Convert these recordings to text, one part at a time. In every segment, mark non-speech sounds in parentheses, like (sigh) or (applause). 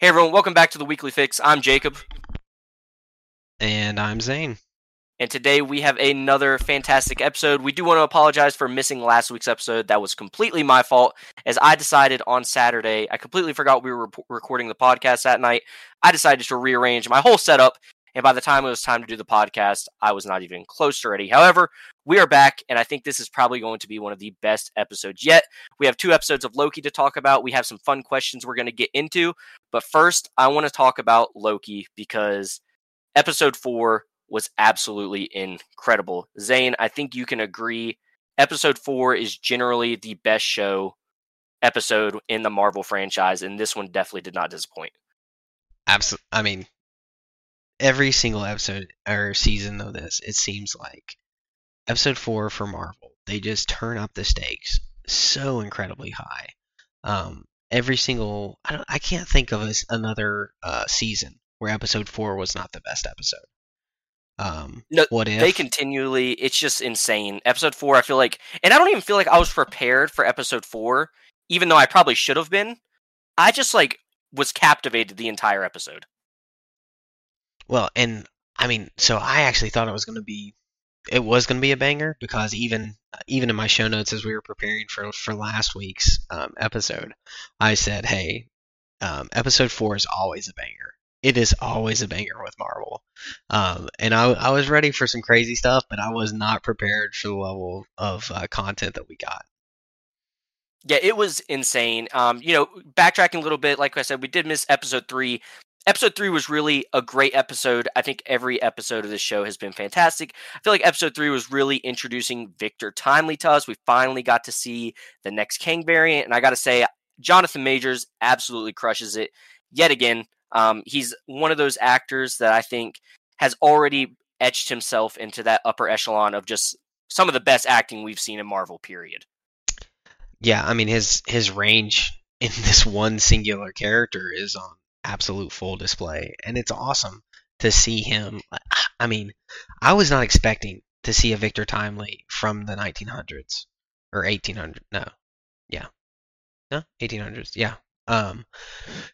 Hey everyone, welcome back to the Weekly Fix. I'm Jacob. And I'm Zayne. And today we have another fantastic episode. We do want to apologize for missing last week's episode. That was completely my fault, as I decided on Saturday, I completely forgot we were rep- recording the podcast that night. I decided to rearrange my whole setup, and by the time it was time to do the podcast, I was not even close to ready. However, we are back, and I think this is probably going to be one of the best episodes yet. We have two episodes of Loki to talk about. We have some fun questions we're going to get into. But first, I want to talk about Loki because episode four was absolutely incredible. Zayne, I think you can agree. Episode four is generally the best show episode in the Marvel franchise, and this one definitely did not disappoint. Absolutely. I mean, every single episode or season of this, it seems like episode four for Marvel, they just turn up the stakes so incredibly high. Um, every single, I don't, I can't think of as another uh, season where episode four was not the best episode. Um, No, what if They continually, it's just insane. Episode four, I feel like, and I don't even feel like I was prepared for episode four, even though I probably should have been. I just like was captivated the entire episode. Well, and I mean, so I actually thought it was going to be, it was going to be a banger because even even in my show notes as we were preparing for for last week's um, episode, I said, hey, um, episode four is always a banger. It is always a banger with Marvel, um, and I I was ready for some crazy stuff, but I was not prepared for the level of uh, content that we got. Yeah, it was insane. Um, you know, backtracking a little bit, like I said, we did miss episode three. Episode three was really a great episode. I think every episode of this show has been fantastic. I feel like episode three was really introducing Victor Timely to us. We finally got to see the next Kang variant, and I got to say, Jonathan Majors absolutely crushes it yet again. Um, he's one of those actors that I think has already etched himself into that upper echelon of just some of the best acting we've seen in Marvel. Period. Yeah, I mean his his range in (laughs) this one singular character is on absolute full display, and it's awesome to see him. I mean, I was not expecting to see a Victor Timely from the 1900s or 1800. No, yeah, no 1800s. Yeah. Um,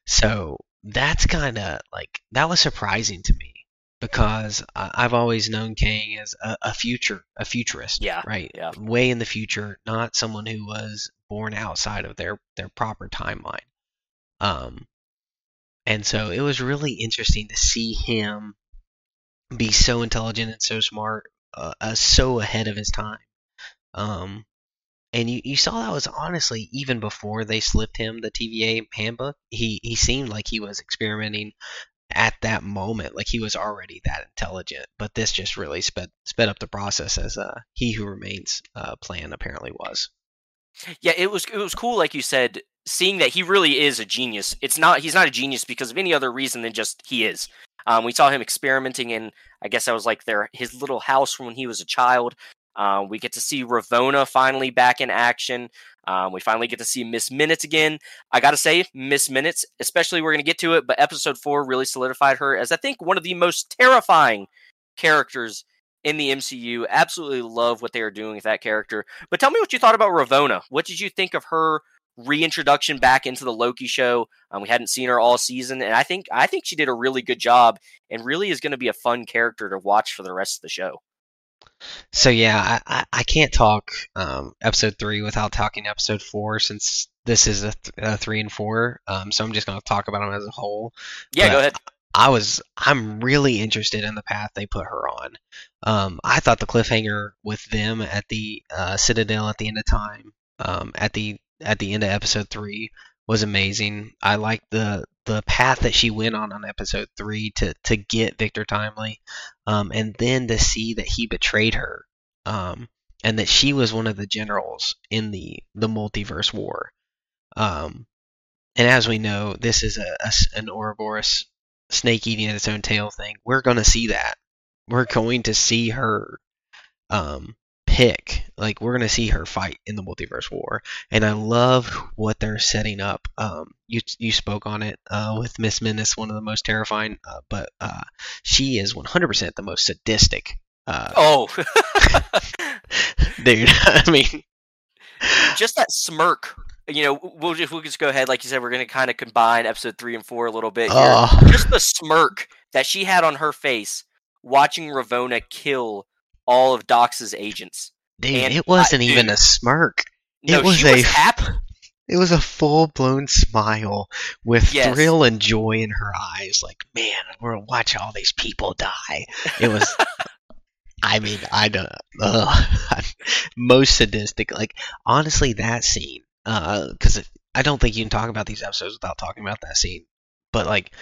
so that's kind of like that was surprising to me because I've always known Kang as a, a future a futurist. Yeah, Right. yeah. Way in the future, not someone who was born outside of their their proper timeline. Um, and so it was really interesting to see him be so intelligent and so smart, uh, uh, so ahead of his time. Um, and you, you saw that was honestly even before they slipped him the TVA handbook. He he seemed like he was experimenting at that moment, like he was already that intelligent. But this just really sped sped up the process, as uh, he who remains uh, plan apparently was. Yeah, it was it was cool, like you said, seeing that he really is a genius. It's not he's not a genius because of any other reason than just he is. Um, we saw him experimenting in, I guess that was like their his little house from when he was a child. Uh, we get to see Ravonna finally back in action. Um, we finally get to see Miss Minutes again. I gotta say, Miss Minutes, especially we're gonna get to it, but episode four really solidified her as I think one of the most terrifying characters in the MCU. Absolutely love what they are doing with that character. But tell me what you thought about Ravonna. What did you think of her reintroduction back into the Loki show? Um, we hadn't seen her all season, and I think I think she did a really good job, and really is going to be a fun character to watch for the rest of the show. So yeah, I, I, I can't talk um, episode three without talking episode four since this is a, th- a three and four. Um, so I'm just gonna talk about them as a whole. Yeah, But go ahead. I was I'm really interested in the path they put her on. Um, I thought the cliffhanger with them at the uh, Citadel at the end of time, um, at the at the end of episode three, was amazing. I liked the the path that she went on on episode three to to get Victor Timely, um, and then to see that he betrayed her, um, and that she was one of the generals in the the multiverse war. Um, and as we know, this is a, a an Ouroboros snake eating its own tail thing. We're going to see that. We're going to see her um, pick. Like we're going to see her fight in the multiverse war, and I love what they're setting up. Um, you you spoke on it uh, with Miss Minutes, one of the most terrifying, uh, but uh, she is 100% the most sadistic. Uh, Oh, (laughs) dude, (laughs) I mean, just that smirk you know, we'll just we'll just go ahead, like you said, we're gonna kind of combine episode three and four a little bit here. Just the smirk that she had on her face watching Ravonna kill all of Dox's agents. Dude, And it wasn't I- even dude. a smirk. No, It was she was a- happy. It was a full blown smile with Yes. thrill and joy in her eyes. Like, man, we're gonna watch all these people die. It was. (laughs) I mean, I don't. Ugh, most sadistic. Like, honestly, that scene. Uh, because I don't think you can talk about these episodes without talking about that scene. But like,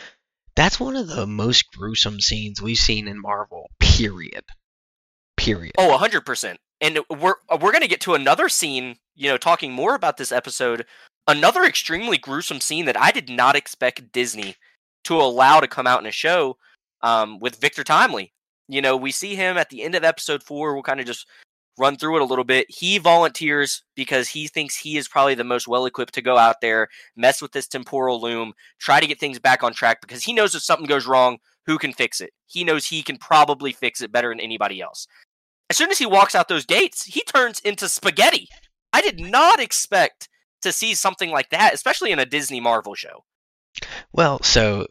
that's one of the most gruesome scenes we've seen in Marvel. Period. Period. Oh, 100%. And we're we're gonna get to another scene. You know, talking more about this episode. Another extremely gruesome scene that I did not expect Disney to allow to come out in a show um, with Victor Timely. You know, we see him at the end of episode four. We'll kind of just run through it a little bit. He volunteers because he thinks he is probably the most well equipped to go out there, mess with this temporal loom, try to get things back on track because he knows if something goes wrong, who can fix it? He knows he can probably fix it better than anybody else. As soon as he walks out those gates, he turns into spaghetti. I did not expect to see something like that, especially in a Disney Marvel show. Well, so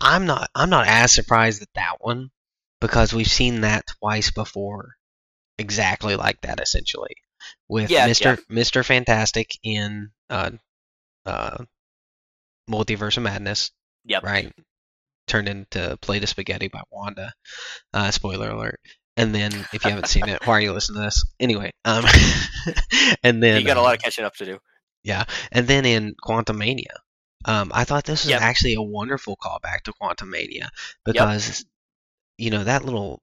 I'm not I'm not as surprised at that one because we've seen that twice before, exactly like that essentially, with Yeah, Mister Mister Fantastic in uh, uh, Multiverse of Madness, Yep. right? Turned into Plate of Spaghetti by Wanda. Uh, spoiler alert. And then, if you haven't seen it, why are you listening to this? Anyway, um, (laughs) and then you got a um, lot of catching up to do. Yeah, and then in Quantumania, um, I thought this was Yep. actually a wonderful callback to Quantumania because, you know, that little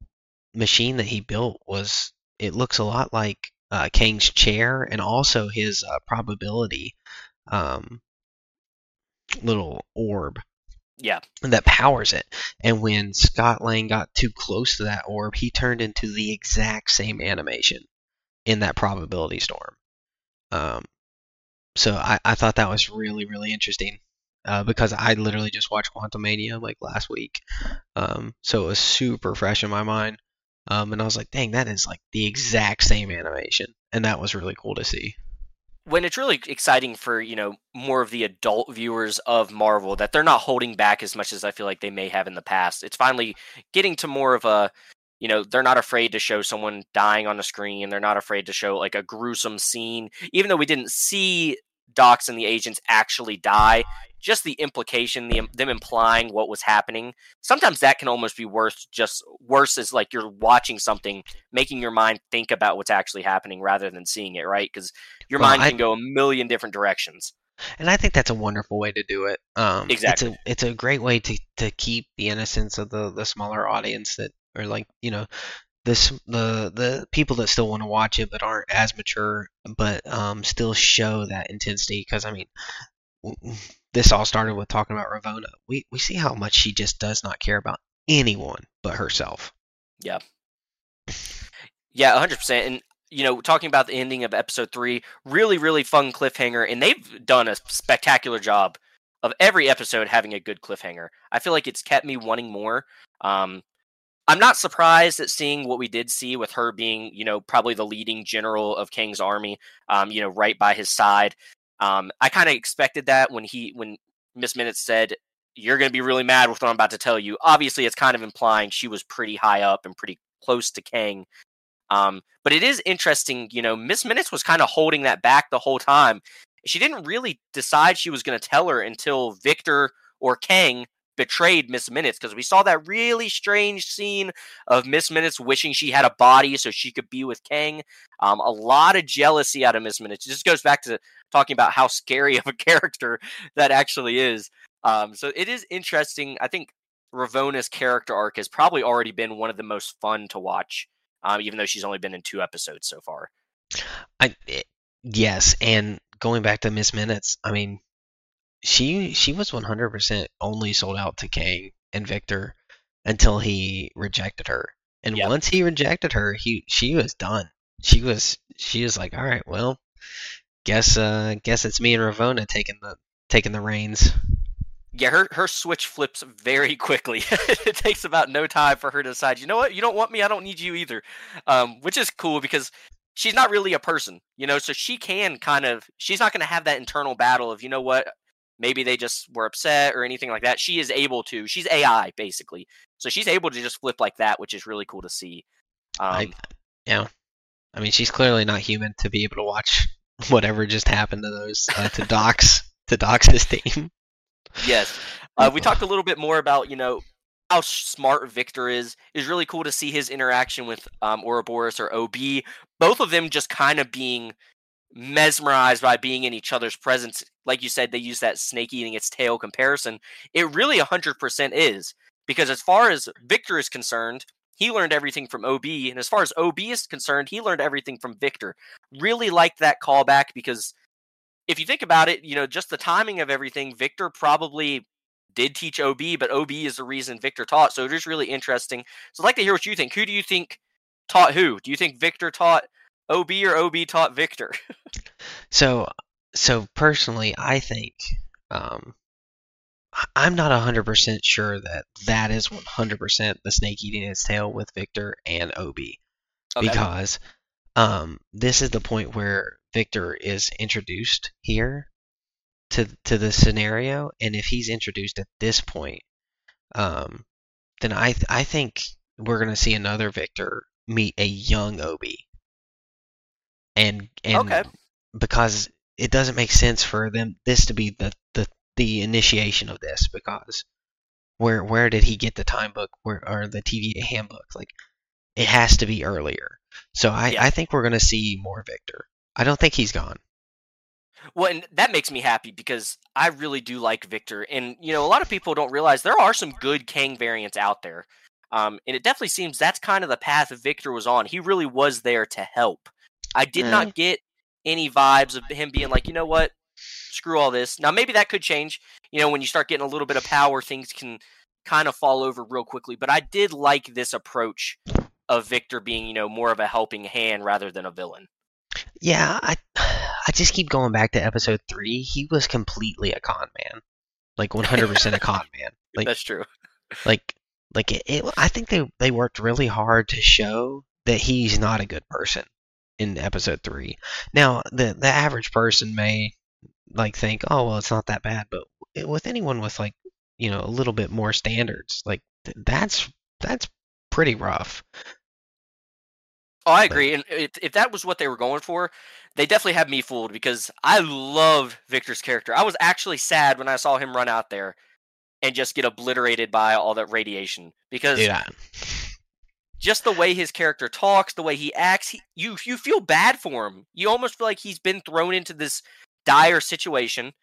machine that he built was, it looks a lot like uh, Kang's chair and also his uh, probability um, little orb Yeah. that powers it. And when Scott Lang got too close to that orb, he turned into the exact same animation in that probability storm. Um, so I, I thought that was really, really interesting uh, because I literally just watched Quantumania like last week. Um, so it was super fresh in my mind. Um, and I was like, dang, that is like the exact same animation. And that was really cool to see. When it's really exciting for you know more of the adult viewers of Marvel that they're not holding back as much as I feel like they may have in the past. It's finally getting to more of a you know they're not afraid to show someone dying on the screen. They're not afraid to show like a gruesome scene, even though we didn't see Dox and the agents actually die. Just the implication, the, them implying what was happening. Sometimes that can almost be worse. Just worse is like you're watching something, making your mind think about what's actually happening rather than seeing it. Right? Because your Well, mind I- can go a million different directions. And I think that's a wonderful way to do it. Um, Exactly. It's a it's a great way to, to keep the innocence of the, the smaller audience that are like you know this the the people that still want to watch it but aren't as mature but um still show that intensity because I mean this all started with talking about Ravonna. We we see how much she just does not care about anyone but herself. Yeah. Yeah, hundred percent. And you know, talking about the ending of episode three, really, really fun cliffhanger, and they've done a spectacular job of every episode having a good cliffhanger. I feel like it's kept me wanting more. Um, I'm not surprised at seeing what we did see with her being, you know, probably the leading general of Kang's army. Um, you know, right by his side. Um, I kind of expected that when he when Miss Minutes said, "You're going to be really mad with what I'm about to tell you." Obviously, it's kind of implying she was pretty high up and pretty close to Kang. Um, but it is interesting, you know, Miss Minutes was kind of holding that back the whole time. She didn't really decide she was going to tell her until Victor or Kang betrayed Miss Minutes because we saw that really strange scene of Miss Minutes wishing she had a body so she could be with Kang. Um, a lot of jealousy out of Miss Minutes. Just goes back to talking about how scary of a (laughs) character that actually is. Um, so it is interesting. I think Ravonna's character arc has probably already been one of the most fun to watch um, even though she's only been in two episodes so far. I it, yes, and going back to Miss Minutes, I mean, she she was 100% only sold out to Kang and Victor until he rejected her. And Yep. once he rejected her, he she was done. She was she was like, "All right, well, guess uh guess it's me and Ravonna taking the taking the reins." Yeah, her her switch flips very quickly. (laughs) it takes about no time for her to decide. You know what? You don't want me. I don't need you either. Um, which is cool because she's not really a person, you know, so she can kind of she's not going to have that internal battle of, you know what, maybe they just were upset or anything like that. She is able to. She's AI basically. So she's able to just flip like that, which is really cool to see. Um, I, yeah, I mean, she's clearly not human to be able to watch (laughs) whatever just happened to those uh, to Dox to Dox' (laughs) team. Yes, uh, we talked a little bit more about you know how smart Victor is. Is really cool to see his interaction with um, Ouroboros or OB. Both of them just kind of being mesmerized by being in each other's presence. Like you said, they use that snake eating its tail comparison. It really 100% is. Because as far as Victor is concerned, he learned everything from OB. And as far as OB is concerned, he learned everything from Victor. Really liked that callback because if you think about it, you know, just the timing of everything, Victor probably did teach OB, but OB is the reason Victor taught. So it is really interesting. So I'd like to hear what you think. Who do you think taught who? Do you think Victor taught OB or OB taught Victor? (laughs) so, so personally, I think um, I'm not 100% sure that that is 100% the snake eating its tail with Victor and OB. Okay. Because um, this is the point where Victor is introduced here to to the scenario, and if he's introduced at this point, um, then I th- I think we're gonna see another Victor meet a young OB, and and okay. because it doesn't make sense for them this to be the the the initiation of this because where where did he get the time book where or the TVA handbook like it has to be earlier. So I yeah. I think we're gonna see more Victor. I don't think he's gone. Well, and that makes me happy because I really do like Victor, and you know a lot of people don't realize there are some good Kang variants out there, um, and it definitely seems that's kind of the path Victor was on. He really was there to help. I did not get any vibes of him being like, you know what, screw all this. Now maybe that could change. You know, when you start getting a little bit of power, things can kind of fall over real quickly. But I did like this approach of Victor being, you know, more of a helping hand rather than a villain. Yeah, I (sighs) I just keep going back to episode three. He was completely a con man, like 100% a (laughs) con man. Like that's true. Like like it, it, I think they they worked really hard to show that he's not a good person in episode three. Now the the average person may like think, oh well, it's not that bad, but with anyone with like you know a little bit more standards, like that's that's pretty rough. Oh, I agree. And if, if that was what they were going for, they definitely had me fooled because I love Victor's character. I was actually sad when I saw him run out there and just get obliterated by all that radiation because yeah. Just the way his character talks, the way he acts, he, you you feel bad for him. You almost feel like he's been thrown into this dire situation.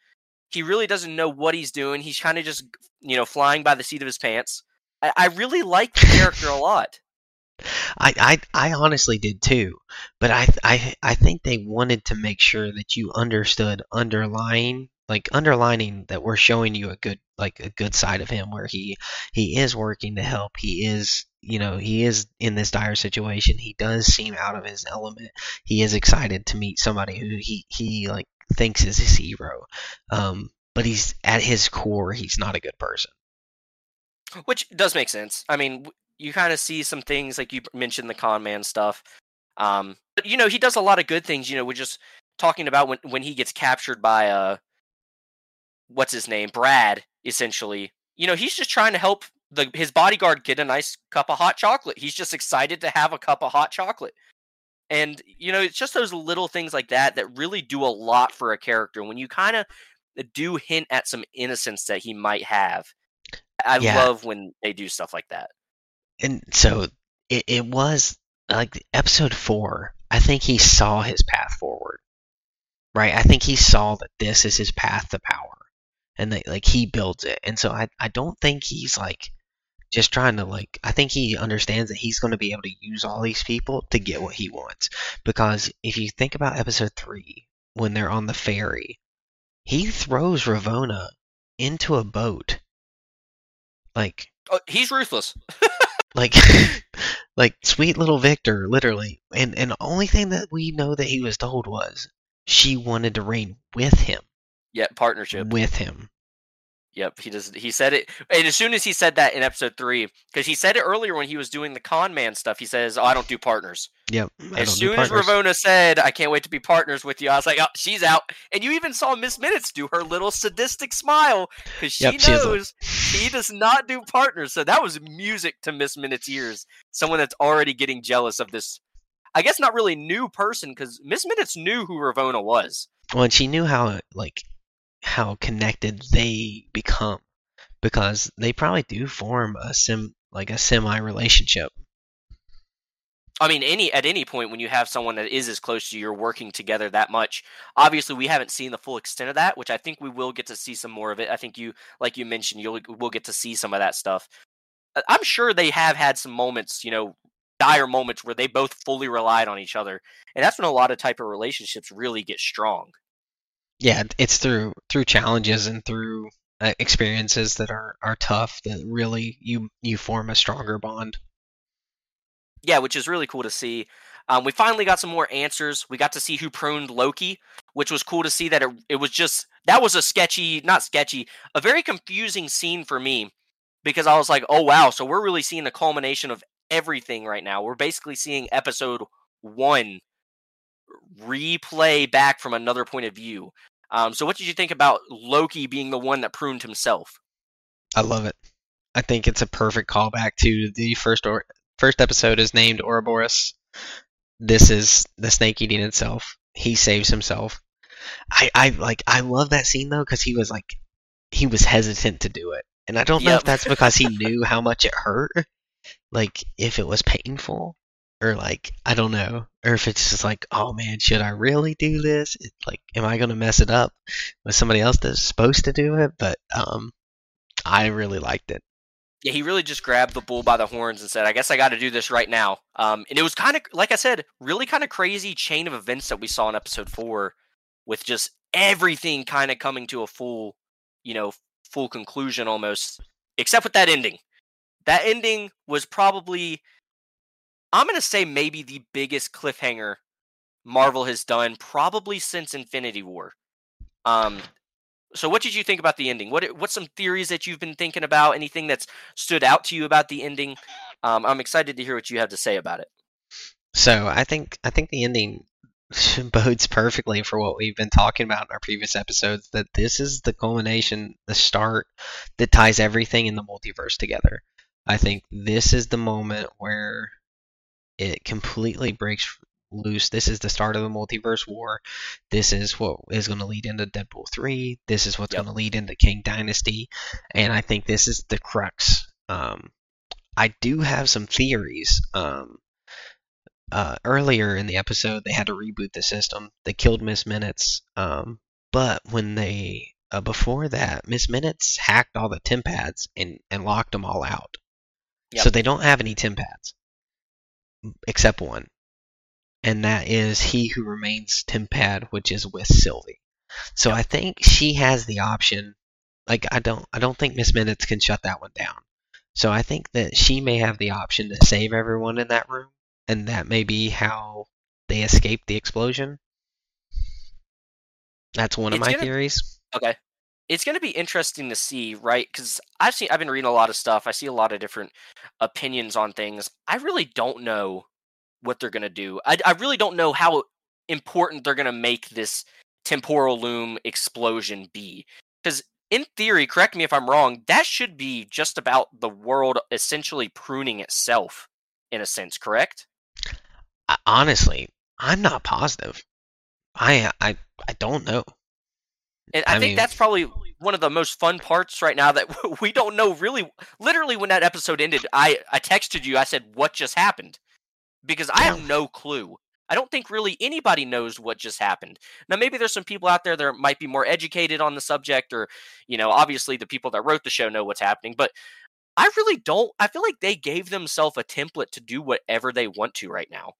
He really doesn't know what he's doing. He's kind of just you know flying by the seat of his pants. I, I really like the character a (laughs) lot. I, I I honestly did too, but I I I think they wanted to make sure that you understood underlying like underlining that we're showing you a good like a good side of him where he he is working to help he is you know he is in this dire situation he does seem out of his element he is excited to meet somebody who he he like thinks is his hero um but he's at his core he's not a good person which does make sense i mean you kind of see some things like you mentioned the con man stuff. Um, but you know, he does a lot of good things. You know, we're just talking about when when he gets captured by uh, what's his name, Brad. Essentially, you know, he's just trying to help the his bodyguard get a nice cup of hot chocolate. He's just excited to have a cup of hot chocolate. And you know, it's just those little things like that that really do a lot for a character. When you kind of do hint at some innocence that he might have, I yeah. love when they do stuff like that and so it, it was like episode four. I think he saw his path forward, right? I think he saw that this is his path to power, and that like he builds it. And so I I don't think he's like just trying to like I think he understands that he's going to be able to use all these people to get what he wants. Because if you think about episode 3 when they're on the ferry, he throws Ravonna into a boat. Like oh, he's ruthless. (laughs) Like, (laughs) like sweet little Victor, literally. And and the only thing that we know that he was told was she wanted to reign with him. Yeah, partnership with him. Yep, he does. He said it, and as soon as he said that in episode three, because he said it earlier when he was doing the con man stuff, he says, "Oh, I don't do partners." Yep. I as soon as. Ravonna said, "I can't wait to be partners with you," I was like, "Oh, she's out." And you even saw Miss Minutes do her little sadistic smile because she Yep, she knows he does not do partners. So that was music to Miss Minutes' ears. Someone that's already getting jealous of this. I guess not really new person because Miss Minutes knew who Ravonna was. Well, and she knew how like how connected they become because they probably do form a sim like a semi relationship. I mean, any at any point when you have someone that is as close to you, you're working together that much. Obviously, we haven't seen the full extent of that, which I think we will get to see some more of it. I think you, like you mentioned, you'll we'll get to see some of that stuff. I'm sure they have had some moments, you know, dire moments where they both fully relied on each other, and that's when a lot of type of relationships really get strong. Yeah, it's through through challenges and through uh, experiences that are are tough that really you you form a stronger bond. yeah, which is really cool to see. Um, we finally got some more answers. We got to see who pruned Loki, which was cool to see that it, it was just that was a sketchy, not sketchy, a very confusing scene for me because I was like, oh wow, so we're really seeing the culmination of everything right now. We're basically seeing episode one replay back from another point of view. Um, so what did you think about Loki being the one that pruned himself? I love it. I think it's a perfect callback to the first or first episode is named Ouroboros. This is the snake eating itself. He saves himself. I I like I love that scene though because he was like he was hesitant to do it, and I don't know if that's because he (laughs) knew how much it hurt, like if it was painful, or like I don't know, or if it's just like oh man, should I really do this? Like, am I gonna mess it up with somebody else that's supposed to do it? But um, I really liked it. Yeah, he really just grabbed the bull by the horns and said, "I guess I got to do this right now." Um, and it was kind of, like I said, really kind of crazy chain of events that we saw in episode four, with just everything kind of coming to a full, you know, full conclusion almost, except with that ending. That ending was probably, I'm gonna say, maybe the biggest cliffhanger Marvel has done, probably since Infinity War. Um, so what did you think about the ending? What what's some theories that you've been thinking about? Anything that's stood out to you about the ending? Um, I'm excited to hear what you have to say about it. So I think I think the ending (laughs) bodes perfectly for what we've been talking about in our previous episodes. That this is the culmination, the start that ties everything in the multiverse together. I think this is the moment where it completely breaks loose. This is the start of the multiverse war. This is what is going to lead into Deadpool 3. This is what's Yep. going to lead into Kang Dynasty. And I think this is the crux. Um, I do have some theories. Um, uh, earlier in the episode, they had to reboot the system. They killed Miss Minutes. Um, but when they uh, before that, Miss Minutes hacked all the temp pads and and locked them all out. Yep. So they don't have any temp pads except one, and that is He Who Remains temp pad, which is with Sylvie. So I think she has the option. Like I don't I don't think Miss Minutes can shut that one down. So I think that she may have the option to save everyone in that room, and that may be how they escape the explosion. That's one of It's my gonna- theories. Okay. It's going to be interesting to see, right? Because I've seen, I've been reading a lot of stuff. I see a lot of different opinions on things. I really don't know what they're going to do. I, I really don't know how important they're going to make this temporal loom explosion be. Because in theory, correct me if I'm wrong, that should be just about the world essentially pruning itself, in a sense. Correct? Honestly, I'm not positive. I I I don't know. And I, I think mean- that's probably one of the most fun parts right now that (laughs) we don't know really. Literally, when that episode ended, I I texted you. I said, "What just happened?" Because I have no clue. I don't think really anybody knows what just happened. Now, maybe there's some people out there that might be more educated on the subject, or you know, obviously the people that wrote the show know what's happening. But I really don't. I feel like they gave themselves a template to do whatever they want to right now.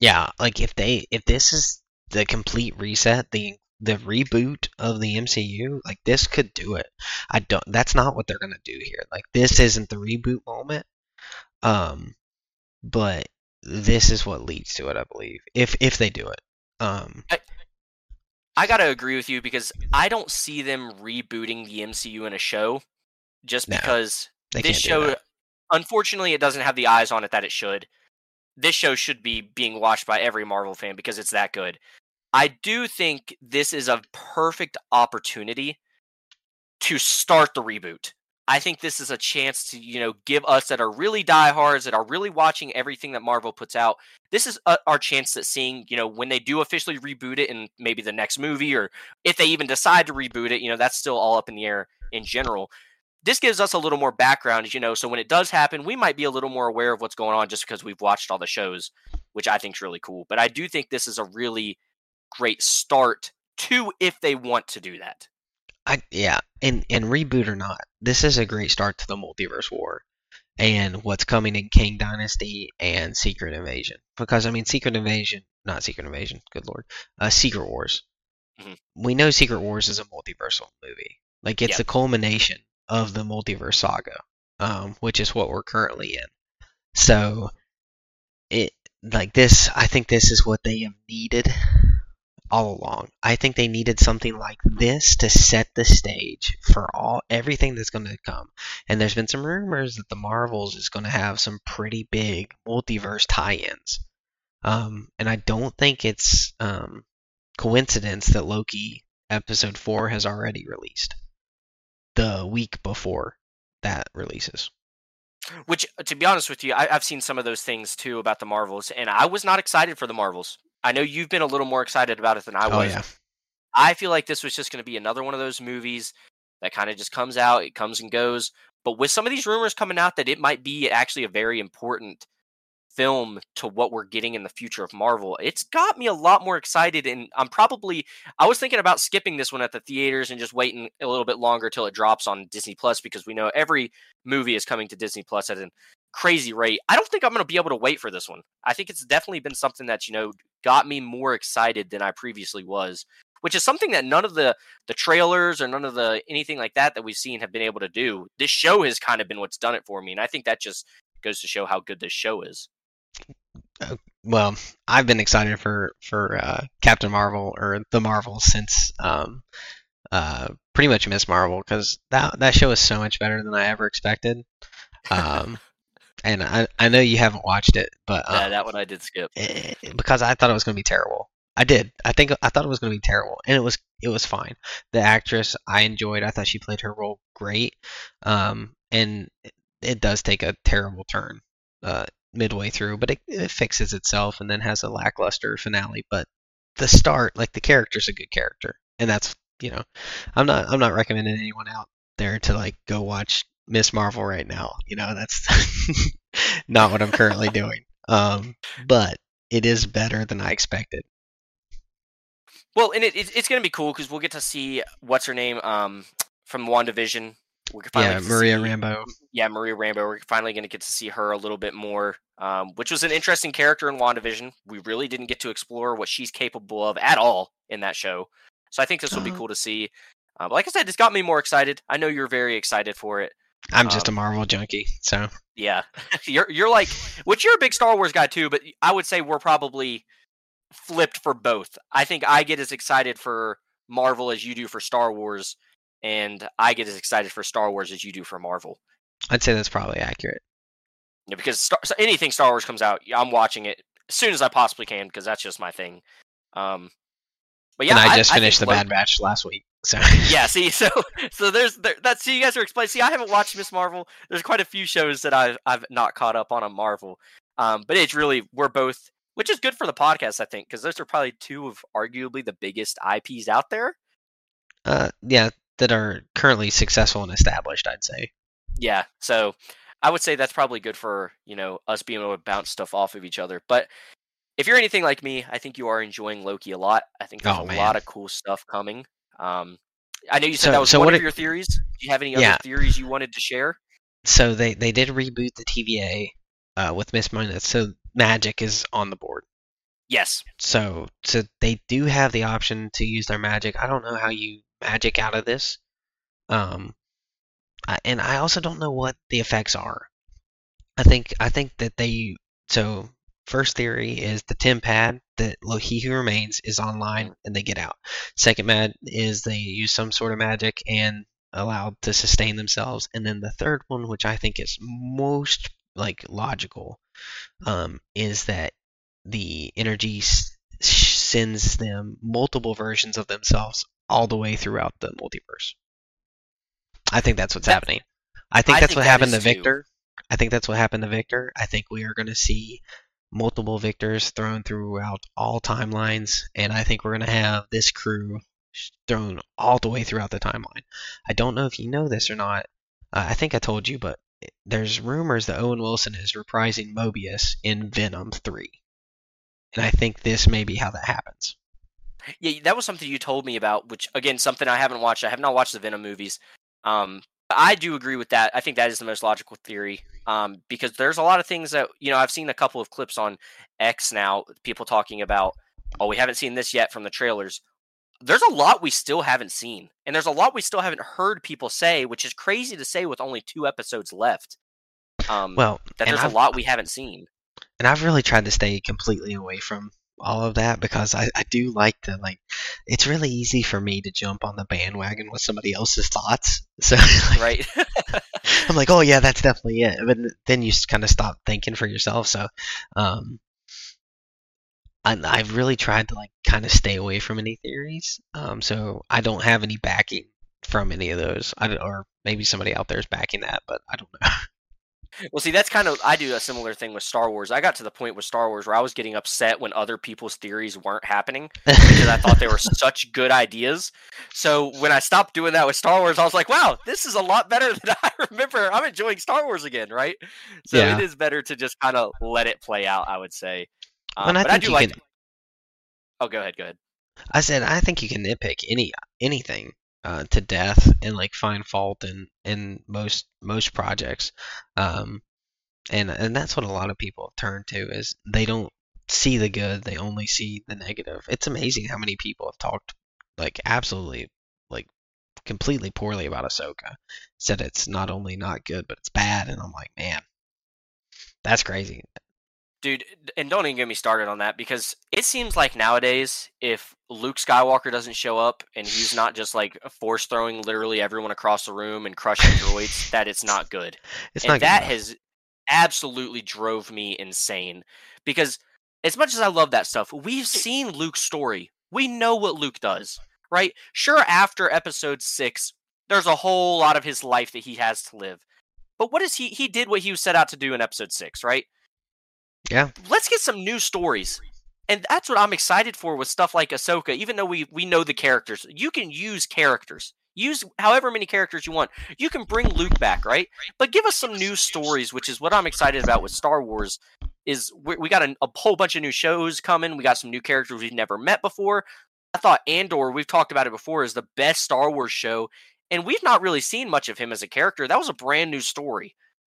Yeah, like if they if this is the complete reset, the the reboot of the MCU, like this could do it. I don't that's not what they're going to do here. Like this isn't the reboot moment. Um but this is what leads to it, I believe. If if they do it. Um I gotta agree with you because I don't see them rebooting the MCU in a show, just No, because this show, unfortunately, it doesn't have the eyes on it that it should. This show should be being watched by every Marvel fan because it's that good. I do think this is a perfect opportunity to start the reboot. I think this is a chance to, you know, give us that are really diehards, that are really watching everything that Marvel puts out. This is uh our chance at seeing, you know, when they do officially reboot it in maybe the next movie, or if they even decide to reboot it, you know, that's still all up in the air in general. This gives us a little more background, you know, so when it does happen, we might be a little more aware of what's going on just because we've watched all the shows, which I think is really cool. But I do think this is a really great start to if they want to do that. I yeah, and and reboot or not, this is a great start to the multiverse war and what's coming in Kang Dynasty and Secret Invasion. Because I mean, Secret Invasion, not Secret Invasion, good lord, uh, Secret Wars. Mhm. We know Secret Wars is a multiversal movie. Like it's Yeah. the culmination of the multiverse saga, um, which is what we're currently in. So it like this, I think this is what they have needed all along. I think they needed something like this to set the stage for all everything that's going to come. And there's been some rumors that the Marvels is going to have some pretty big multiverse tie-ins. Um, and I don't think it's um, coincidence that Loki episode four has already released the week before that releases. Which, to be honest with you, I, I've seen some of those things too about the Marvels, and I was not excited for the Marvels. I know you've been a little more excited about it than I Oh was. yeah, I feel like this was just going to be another one of those movies that kind of just comes out, it comes and goes. But with some of these rumors coming out that it might be actually a very important film to what we're getting in the future of Marvel, it's got me a lot more excited. And I'm probably, I was thinking about skipping this one at the theaters and just waiting a little bit longer till it drops on Disney Plus because we know every movie is coming to Disney Plus at a crazy rate. I don't think I'm going to be able to wait for this one. I think it's definitely been something that, you know, got me more excited than I previously was which is something that none of the the trailers or none of the anything like that that we've seen have been able to do. This show has kind of been what's done it for me, and I think that just goes to show how good this show is. well, I've been excited for for uh, Captain Marvel or the Marvel since um, uh, pretty much Miss Marvel because that that show is so much better than I ever expected. (laughs) Um, and I I know you haven't watched it, but yeah, um, that one I did skip. eh, because I thought it was going to be terrible. I did. I think I thought it was going to be terrible, and it was. It was fine. The actress I enjoyed. I thought she played her role great. Um, and it, it does take a terrible turn uh, midway through, but it, it fixes itself and then has a lackluster finale. But the start, like the character's a good character, and that's you know, I'm not I'm not recommending anyone out there to like go watch Miss Marvel right now. You know, that's (laughs) not what I'm currently doing. Um, but it is better than I expected. Well, and it, it it's going to be cool because we'll get to see what's her name um from WandaVision. We can finally Yeah, Maria see- Rambeau. yeah, Maria Rambeau. We're finally going to get to see her a little bit more, um, which was an interesting character in WandaVision. We really didn't get to explore what she's capable of at all in that show. So I think this will be Uh-huh. cool to see. Uh, but like I said, it's got me more excited. I know you're very excited for it. I'm just a Um, Marvel junkie, so Yeah, (laughs) you're you're like, which you're a big Star Wars guy too. But I would say we're probably flipped for both. I think I get as excited for Marvel as you do for Star Wars, and I get as excited for Star Wars as you do for Marvel. I'd say that's probably accurate. Yeah, because Star, so anything Star Wars comes out, I'm watching it as soon as I possibly can because that's just my thing. Um, but yeah, and I just think finished the Bad Batch last week, so (laughs) yeah, (laughs) see, so so there's there, that's see, you guys are explaining. See, I haven't watched Miss Marvel. There's quite a few shows that I've I've not caught up on on Marvel. Um, but it's really we're both, which is good for the podcast, I think, because those are probably two of arguably the biggest IPs out there. uh, yeah, that are currently successful and established. I'd say. Yeah, so I would say that's probably good for you know us being able to bounce stuff off of each other. But if you're anything like me, I think you are enjoying Loki a lot. I think there's Oh, a man. lot of cool stuff coming. Um, I know you said So- that was so one what of it- your theories. Do you have any other theories you wanted to share? So they they did reboot the TVA uh, with Miss Minutes, so magic is on the board. Yes. So so they do have the option to use their magic. I don't know how you magic out of this. Um, I, and I also don't know what the effects are. I think I think that they so first theory is the temp pad that he who remains is online and they get out. Second mad is they use some sort of magic and allowed to sustain themselves. And then the third one, which I think is most like logical, um, is that the energy s- sends them multiple versions of themselves all the way throughout the multiverse. I think that's what's That- happening. I think I that's think what that happened to too. Victor. I think that's what happened to Victor. I think we are going to see multiple Victors thrown throughout all timelines, and I think we're going to have this crew thrown all the way throughout the timeline. I don't know if you know this or not. Uh, I think I told you, but there's rumors that Owen Wilson is reprising Mobius in Venom 3. And I think this may be how that happens. Yeah, that was something you told me about, which again, something I haven't watched. I have not watched the Venom movies. Um, I do agree with that. I think that is the most logical theory. Um, because there's a lot of things that you know I've seen a couple of clips on X now, people talking about, oh, we haven't seen this yet from the trailers. There's a lot we still haven't seen, and there's a lot we still haven't heard people say, which is crazy to say with only two episodes left. Um, Well, that there's a I've- lot we haven't seen. and I've really tried to stay completely away from all of that because I, I do like to like it's really easy for me to jump on the bandwagon with somebody else's thoughts. (laughs) So like, right? i'm like oh yeah that's definitely it. But then you kind of stop thinking for yourself. So um I, I've really tried to like kind of stay away from any theories. Um so I don't have any backing from any of those. I don't, or maybe somebody out there is backing that but I don't know (laughs) Well, see, that's kind of I do a similar thing with Star Wars. I got to the point with Star Wars where I was getting upset when other people's theories weren't happening (laughs) because I thought they were such good ideas. So when I stopped doing that with Star Wars, I was like, "Wow, this is a lot better (laughs) than I remember." I'm enjoying Star Wars again, right? So Yeah. it is better to just kind of let it play out. I would say. Um, I but I do like. can- Oh, go ahead. Go ahead. I said I think you can nitpick any anything uh, to death and like find fault in in most most projects, um, and and that's what a lot of people turn to is they don't see the good, they only see the negative. It's amazing how many people have talked like absolutely like completely poorly about Ahsoka, said it's not only not good but it's bad, and I'm like, man, that's crazy. Dude, and don't even get me started on that because it seems like nowadays, if Luke Skywalker doesn't show up and he's not just like force throwing literally everyone across the room and crushing droids, (laughs) that it's not good. It's and not good that enough. has absolutely drove me insane because as much as I love that stuff, we've seen Luke's story. We know what Luke does, right? Sure, after episode six, there's a whole lot of his life that he has to live. But what is he? He did what he was set out to do in episode six, right? Yeah. Let's get some new stories. And that's what I'm excited for with stuff like Ahsoka, even though we, we know the characters. You can use characters. Use however many characters you want. You can bring Luke back, right? But give us some new stories, which is what I'm excited about with Star Wars. Is we, we got a, a whole bunch of new shows coming. We got some new characters we've never met before. I thought Andor, we've talked about it before, is the best Star Wars show, and we've not really seen much of him as a character. That was a brand new story,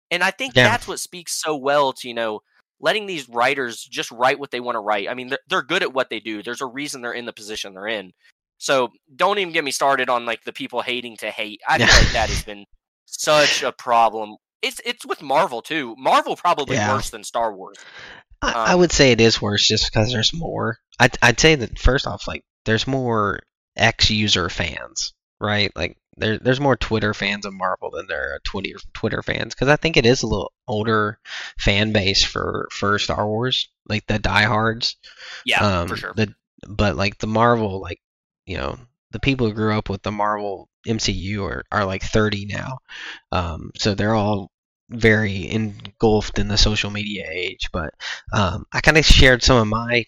and I think Yeah. that's what speaks so well to you know letting these writers just write what they want to write. I mean, they're, they're good at what they do. There's a reason they're in the position they're in. So don't even get me started on like the people hating to hate. I feel like that has (laughs) been such a problem. It's it's with Marvel too. Marvel probably Yeah. worse than Star Wars. I, I Um, would say it is worse just because there's more. I'd, I'd say that first off, like there's more ex-user fans, right? Like there, there's more Twitter fans of Marvel than there are Twitter Twitter fans because I think it is a little older fan base for for Star Wars, like the diehards. Yeah, um, for sure. The but like the Marvel, like you know, the people who grew up with the Marvel MCU are are like 30 now, um, so they're all very engulfed in the social media age. But um, I kind of shared some of my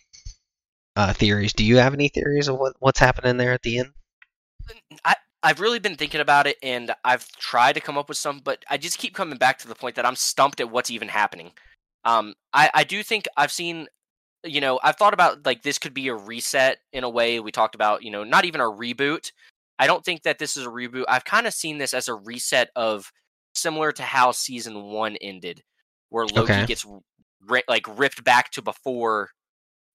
uh, theories. Do you have any theories of what what's happening there at the end? I I've really been thinking about it, and I've tried to come up with some, but I just keep coming back to the point that I'm stumped at what's even happening. Um, I I do think I've seen, you know, I've thought about like this could be a reset in a way. We talked about, you know, not even a reboot. I don't think that this is a reboot. I've kind of seen this as a reset of similar to how season one ended, where Loki Okay. gets ri- like ripped back to before.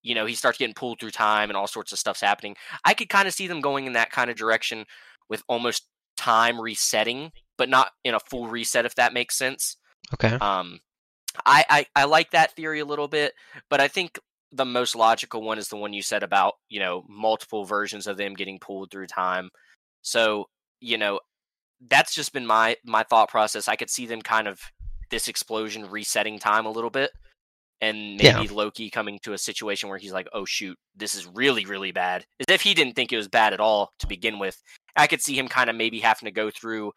You know, he starts getting pulled through time and all sorts of stuff's happening. I could kind of see them going in that kind of direction with almost time resetting, but not in a full reset, if that makes sense. Okay. Um, I, I I like that theory a little bit, but I think the most logical one is the one you said about you know multiple versions of them getting pulled through time. So you know that's just been my my thought process. I could see them kind of this explosion resetting time a little bit, and maybe Yeah. Loki coming to a situation where he's like, "Oh shoot, this is really really bad," as if he didn't think it was bad at all to begin with. I could see him kind of maybe having to go through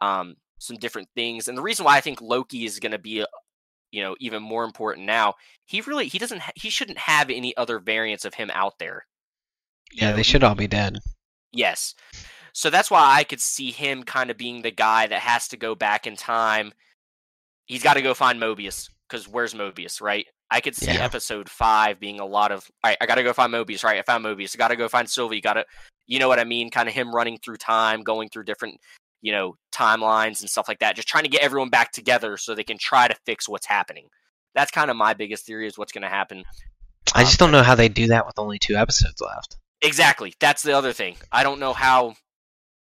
um, some different things, and the reason why I think Loki is going to be, uh, you know, even more important now. He really he doesn't ha- he shouldn't have any other variants of him out there. Yeah, know, they should all be dead. Yes. So that's why I could see him kind of being the guy that has to go back in time. He's got to go find Mobius because where's Mobius, right? I could see Yeah. episode five being a lot of, all right, I got to go find Mobius, right? I found Mobius. I got to go find Sylvie. Got to, you know what I mean? Kind of him running through time, going through different, you know, timelines and stuff like that. Just trying to get everyone back together so they can try to fix what's happening. That's kind of my biggest theory is what's going to happen. I Um, just don't know how they do that with only two episodes left. Exactly. That's the other thing. I don't know how. I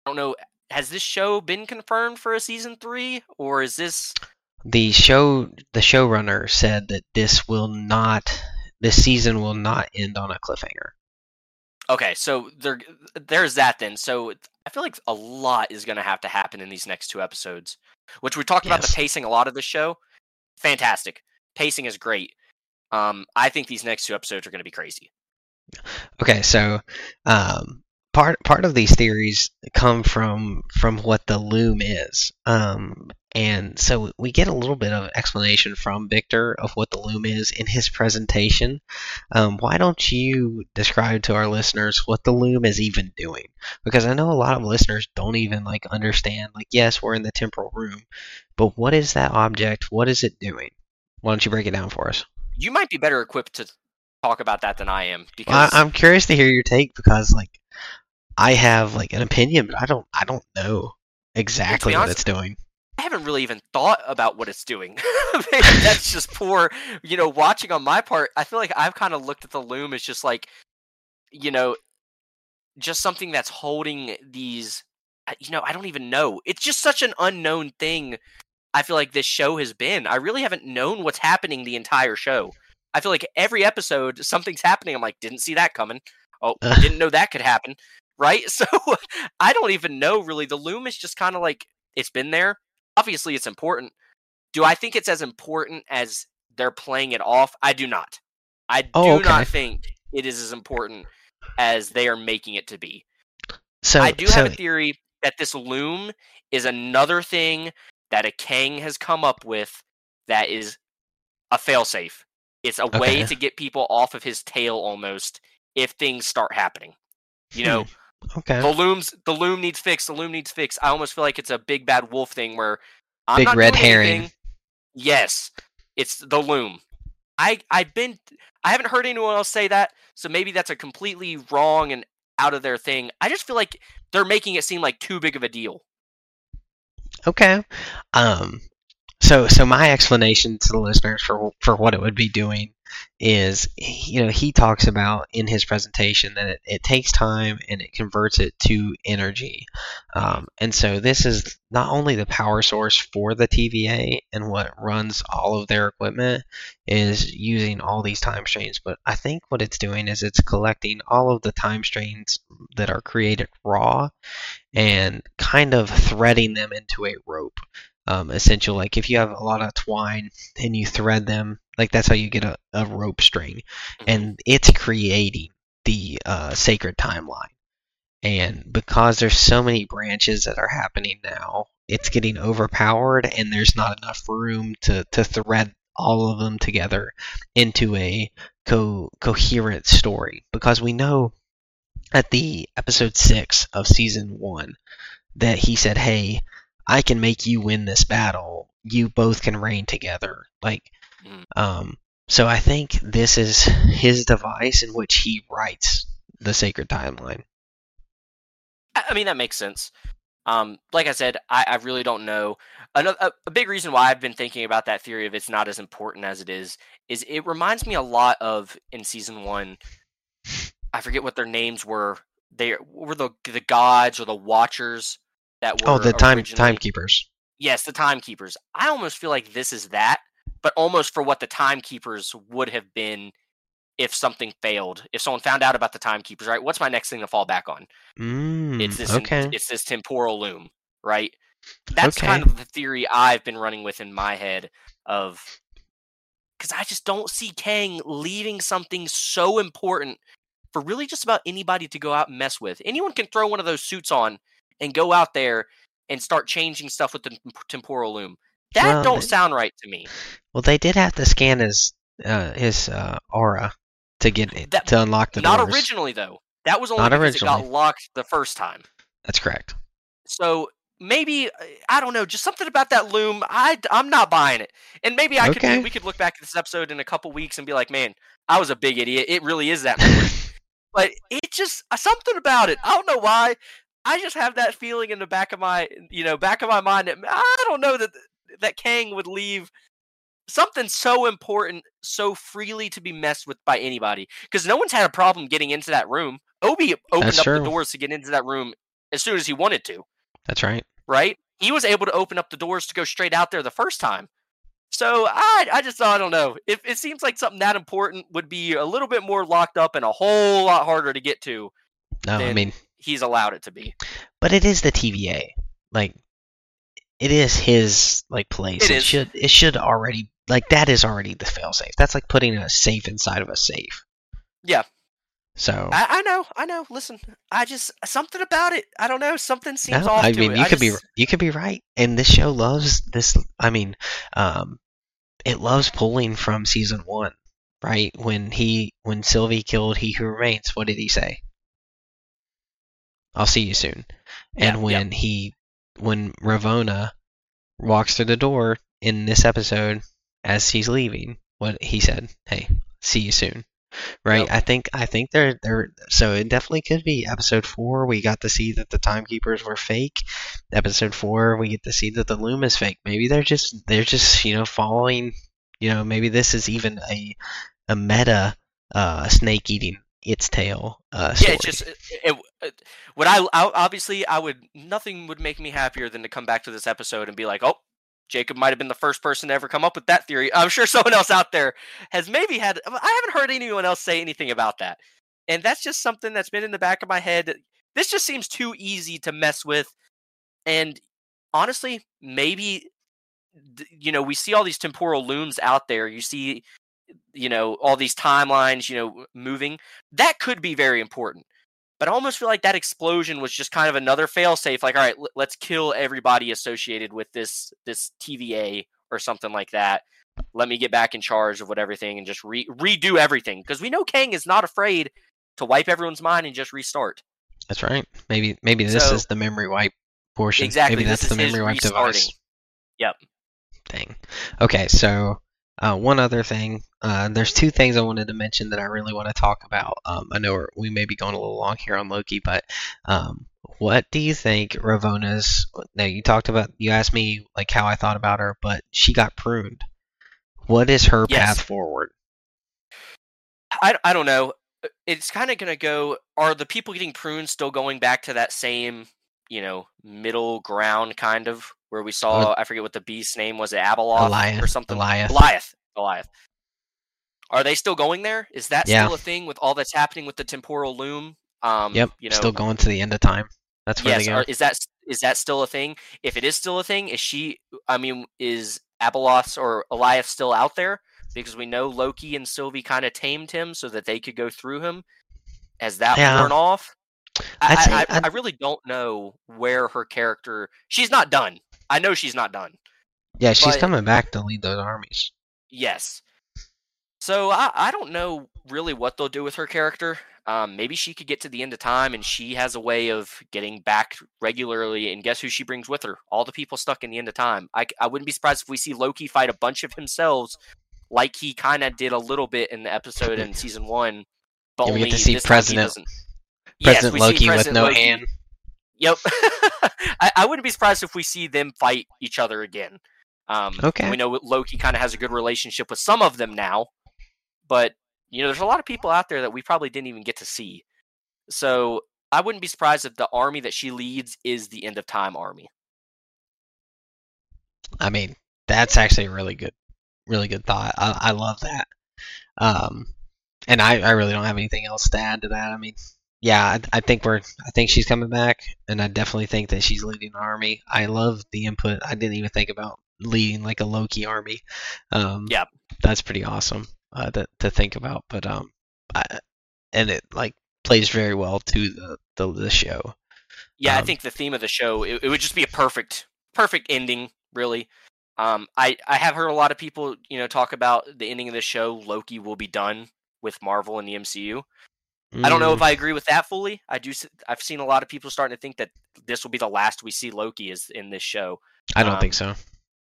don't know. Has this show been confirmed for a season three, or is this? The show, the showrunner said that this will not, this season will not end on a cliffhanger. Okay, so there, there's that then. So I feel like a lot is going to have to happen in these next two episodes, which we talked about the pacing a lot of the show. Fantastic, pacing is great. Um, I think these next two episodes are going to be crazy. Okay, so um, part part of these theories come from from what the loom is, um, and so we get a little bit of explanation from Victor of what the loom is in his presentation. Um, why don't you describe to our listeners what the loom is even doing? Because I know a lot of listeners don't even like understand. Like, yes, we're in the temporal room, but what is that object? What is it doing? Why don't you break it down for us? You might be better equipped to talk about that than I am because Well, I, I'm curious to hear your take because like I have like an opinion, but I don't I don't know exactly what it's doing. I haven't really even thought about what it's doing. (laughs) That's just poor, you know, watching on my part. I feel like I've kind of looked at the loom as just like, you know, just something that's holding these. Uh, you know, I don't even know. It's just such an unknown thing. I feel like this show has been. I really haven't known what's happening the entire show. I feel like every episode something's happening. I'm like, didn't see that coming. Oh, (laughs) didn't know that could happen. Right? (laughs) So I don't even know really. The loom is just kind of like it's been there obviously it's important. Do I think it's as important as they're playing it off? I do not. I oh, do Oh, okay. not think it is as important as they are making it to be. So I do so, have a theory that this loom is another thing that a Kang has come up with that is a failsafe. It's a way to get people off of his tail almost if things start happening. You hmm. know, okay. the loom's the loom needs fixed. The loom needs fixed. I almost feel like it's a big bad wolf thing where I'm Big not red doing herring. anything. Yes, it's the loom. I I've been I haven't heard anyone else say that, so maybe that's a completely wrong and out of their thing. I just feel like they're making it seem like too big of a deal. Okay. Um so so my explanation to the listeners for for what it would be doing is you know he talks about in his presentation that it, it takes time and it converts it to energy. Um, and so this is not only the power source for the TVA and what runs all of their equipment is using all these time strains but I think what it's doing is it's collecting all of the time strains that are created raw and kind of threading them into a rope um, essential. Like if you have a lot of twine and you thread them, like that's how you get a, a rope string, and it's creating the uh, sacred timeline. And because there's so many branches that are happening now, it's getting overpowered, and there's not enough room to, to thread all of them together into a co- coherent story. Because we know at the episode six of season one that he said, "Hey, I can make you win this battle. You both can reign together." Like, Mm. um, so I think this is his device in which he writes the sacred timeline. I I mean that makes sense. Um, like I said, I, I really don't know. Another a, a big reason why I've been thinking about that theory of it's not as important as it is is it reminds me a lot of in season one. I forget what their names were. They were the the gods or the watchers that were. Oh, the time timekeepers. Yes, the timekeepers. I almost feel like this is that, but almost for what the timekeepers would have been if something failed. If someone found out about the timekeepers, right? What's my next thing to fall back on? Mm, It's this okay. it's this temporal loom, right? That's Okay. kind of the theory I've been running with in my head of because I just don't see Kang leaving something so important for really just about anybody to go out and mess with. Anyone can throw one of those suits on and go out there and start changing stuff with the temporal loom. That Well, don't sound right to me. Well, they did have to scan his uh, his uh, aura to get it That- to unlock the Not doors. originally though. That was only Not because it got locked the first time. That's correct. So maybe uh, I don't know, just something about that loom. I I'm not buying it. And maybe I could Okay. be, we could look back at this episode in a couple weeks and be like, man, I was a big idiot. It really is that. (laughs) but it just uh, something about it. I don't know why. I just have that feeling in the back of my you know back of my mind that I don't know that that Kang would leave something so important so freely to be messed with by anybody because no one's had a problem getting into that room. Obi opened That's up true. the doors to get into that room as soon as he wanted to That's right. right? He was able to open up the doors to go straight out there the first time. So I, I just I don't know. If it seems like something that important would be a little bit more locked up and a whole lot harder to get to, No, I mean, he's allowed it to be. but it is the TVA. Like, it is his like place. It It, is. should it should already like that is already the failsafe. That's like putting a safe inside of a safe. Yeah. So I, I know, I know. Listen, I just something about it. I don't know. Something seems No, off I mean, you I could be you could be right, and this show loves this. I mean, um, it loves pulling from season one, right? When he when Sylvie killed He Who Remains, what did he say? I'll see you soon. And yeah. when he when Ravonna walks through the door in this episode as he's leaving, what he said, "Hey, see you soon." Right? Yep. I think I think they're they're so it definitely could be episode four. We got to see that the timekeepers were fake. Episode four, we get to see that the loom is fake. Maybe they're just they're just you know following. You know, maybe this is even a a meta uh, snake eating its tail. Uh, yeah, it's just it, it, Uh, it- what I, I obviously I would nothing would make me happier than to come back to this episode and be like, oh, Jacob might have been the first person to ever come up with that theory. I'm sure someone else out there has maybe had. I haven't heard anyone else say anything about that, and that's just something that's been in the back of my head. This just seems too easy to mess with, and honestly, maybe you know we see all these temporal looms out there. You see, you know, all these timelines, you know, moving. That could be very important. But I almost feel like that explosion was just kind of another failsafe. Like, all right, l- let's kill everybody associated with this this TVA or something like that. Let me get back in charge of what everything and just re- redo everything because we know Kang is not afraid to wipe everyone's mind and just restart. That's right. Maybe maybe this So- is the memory wipe portion. Exactly, Maybe this that's the memory wipe device. Yep. Thing. Okay, so uh, one other thing. Uh, there's two things I wanted to mention that I really want to talk about. Um, I know we're, may be going a little long here on Loki, but um, what do you think Ravonna's? Now you talked about you asked me like how I thought about her, but she got pruned. What is her Yes. path forward? I, I don't know. Uh, It's kind of going to go. Are the people getting pruned still going back to that same, you know, middle ground kind of where we saw? I forget what the beast's name was. It Abeloth or something. Goliath. Goliath. Goliath. Are they still going there? Is that Yeah. still a thing with all that's happening with the temporal loom? Um, Yep. You know, Still going to the end of time. That's where yes. they go. Are, is that is that still a thing? If it is still a thing, is she? I mean, is Abeloth or Goliath still out there? Because we know Loki and Sylvie kind of tamed him so that they could go through him. Has that Yeah. worn off? I, I, I, I really don't know where her character. She's not done. I know she's not done. yeah, she's but- coming back to lead those armies. Yes. So I, I don't know really what they'll do with her character. Um, maybe she could get to the end of time and she has a way of getting back regularly. And guess who she brings with her? All the people stuck in the end of time. I, I wouldn't be surprised if we see Loki fight a bunch of himself, like he kind of did a little bit in the episode in (laughs) season one. But Yeah, we get to see this time he President-. Yes, President see Loki with no Loki. hand. Yep. (laughs) I, I wouldn't be surprised if we see them fight each other again. Um, Okay. We know Loki kind of has a good relationship with some of them now, but you know, there's a lot of people out there that we probably didn't even get to see. So I wouldn't be surprised if the army that she leads is the end of time army. I mean, that's actually a really good, really good thought. I, I love that. Um, and I, I really don't have anything else to add to that. I mean, yeah, I, I think we're I think she's coming back, and I definitely think that she's leading an army. I love the input. I didn't even think about leading like a Loki army. Um, Yeah. that's pretty awesome uh, to to think about. But um, I, and it like plays very well to the the, the show. Yeah, I Um, think the theme of the show it, it would just be a perfect perfect ending, really. Um, I I have heard a lot of people you know talk about the ending of the show. Loki will be done with Marvel and the MCU. I don't know if Mm, I agree with that fully. I do. I've seen a lot of people starting to think that this will be the last we see Loki is in this show. I don't um, think so.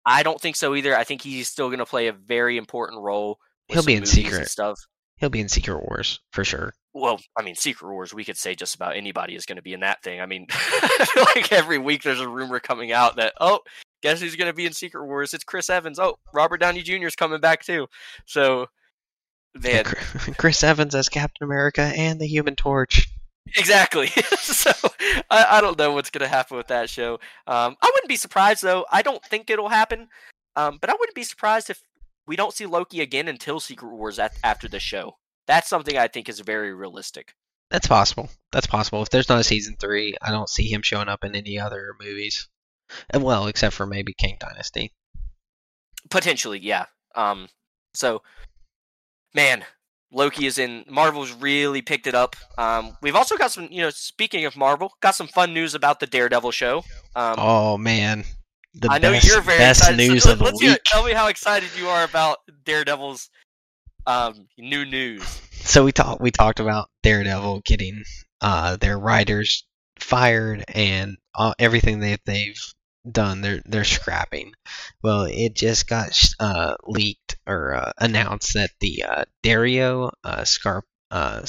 I don't think so either. I think he's still going to play a very important role. He'll be in secret. stuff. He'll be in Secret Wars for sure. Well, I mean, Secret Wars. We could say just about anybody is going to be in that thing. I mean, (laughs) like every week there's a rumor coming out that oh, guess who's going to be in Secret Wars? It's Chris Evans. Oh, Robert Downey Jr. is coming back too. So, man, (laughs) Chris Evans as Captain America and the Human Torch. exactly. (laughs) so I, I don't know what's going to happen with that show. Um, I wouldn't be surprised though. I don't think it'll happen. Um, but I wouldn't be surprised if we don't see Loki again until Secret Wars at, after the show. That's something I think is very realistic. That's possible. That's possible. If there's not a season three, I don't see him showing up in any other movies. And well, except for maybe Kang Dynasty. Potentially, yeah. Um, so, man, Loki is in. Marvel's really picked it up. Um, we've also got some, you know, speaking of Marvel, got some fun news about the Daredevil show. Um, Oh man, the I know best, you're very best excited. News let- of the week. Tell me how excited you are about Daredevil's um, new news. So we talked we talked about Daredevil getting uh, their writers fired and uh, everything that they've done they're they're scrapping. Well, it just got uh, leaked or uh, announced that the uh, Dario uh, Scar uh,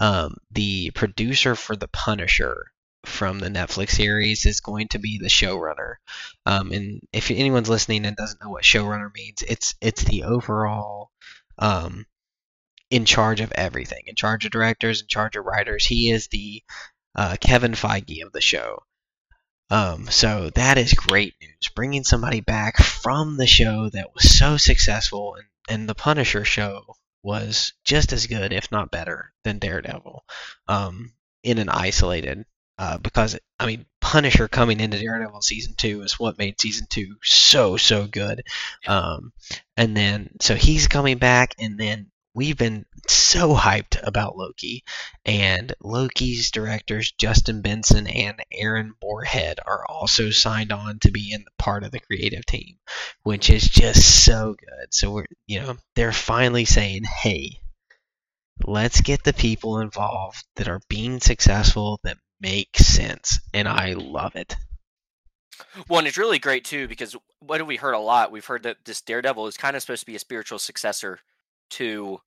um, the producer for The Punisher from the Netflix series, is going to be the showrunner. Um, and if anyone's listening and doesn't know what showrunner means, it's it's the overall um, in charge of everything, in charge of directors, in charge of writers. He is the uh, Kevin Feige of the show. Um, so that is great news. Bringing somebody back from the show that was so successful, and, and the Punisher show was just as good, if not better, than Daredevil. Um, in an isolated, uh, because I mean, Punisher coming into Daredevil season two is what made season two so so good. Um, and then so he's coming back, and then we've been so hyped about Loki, and Loki's directors Justin Benson and Aaron Moorhead are also signed on to be in the part of the creative team, which is just so good. So we're you know they're finally saying, hey, let's get the people involved that are being successful that make sense, and I love it. Well, and it's really great too because what have we heard a lot? We've heard that this Daredevil is kind of supposed to be a spiritual successor to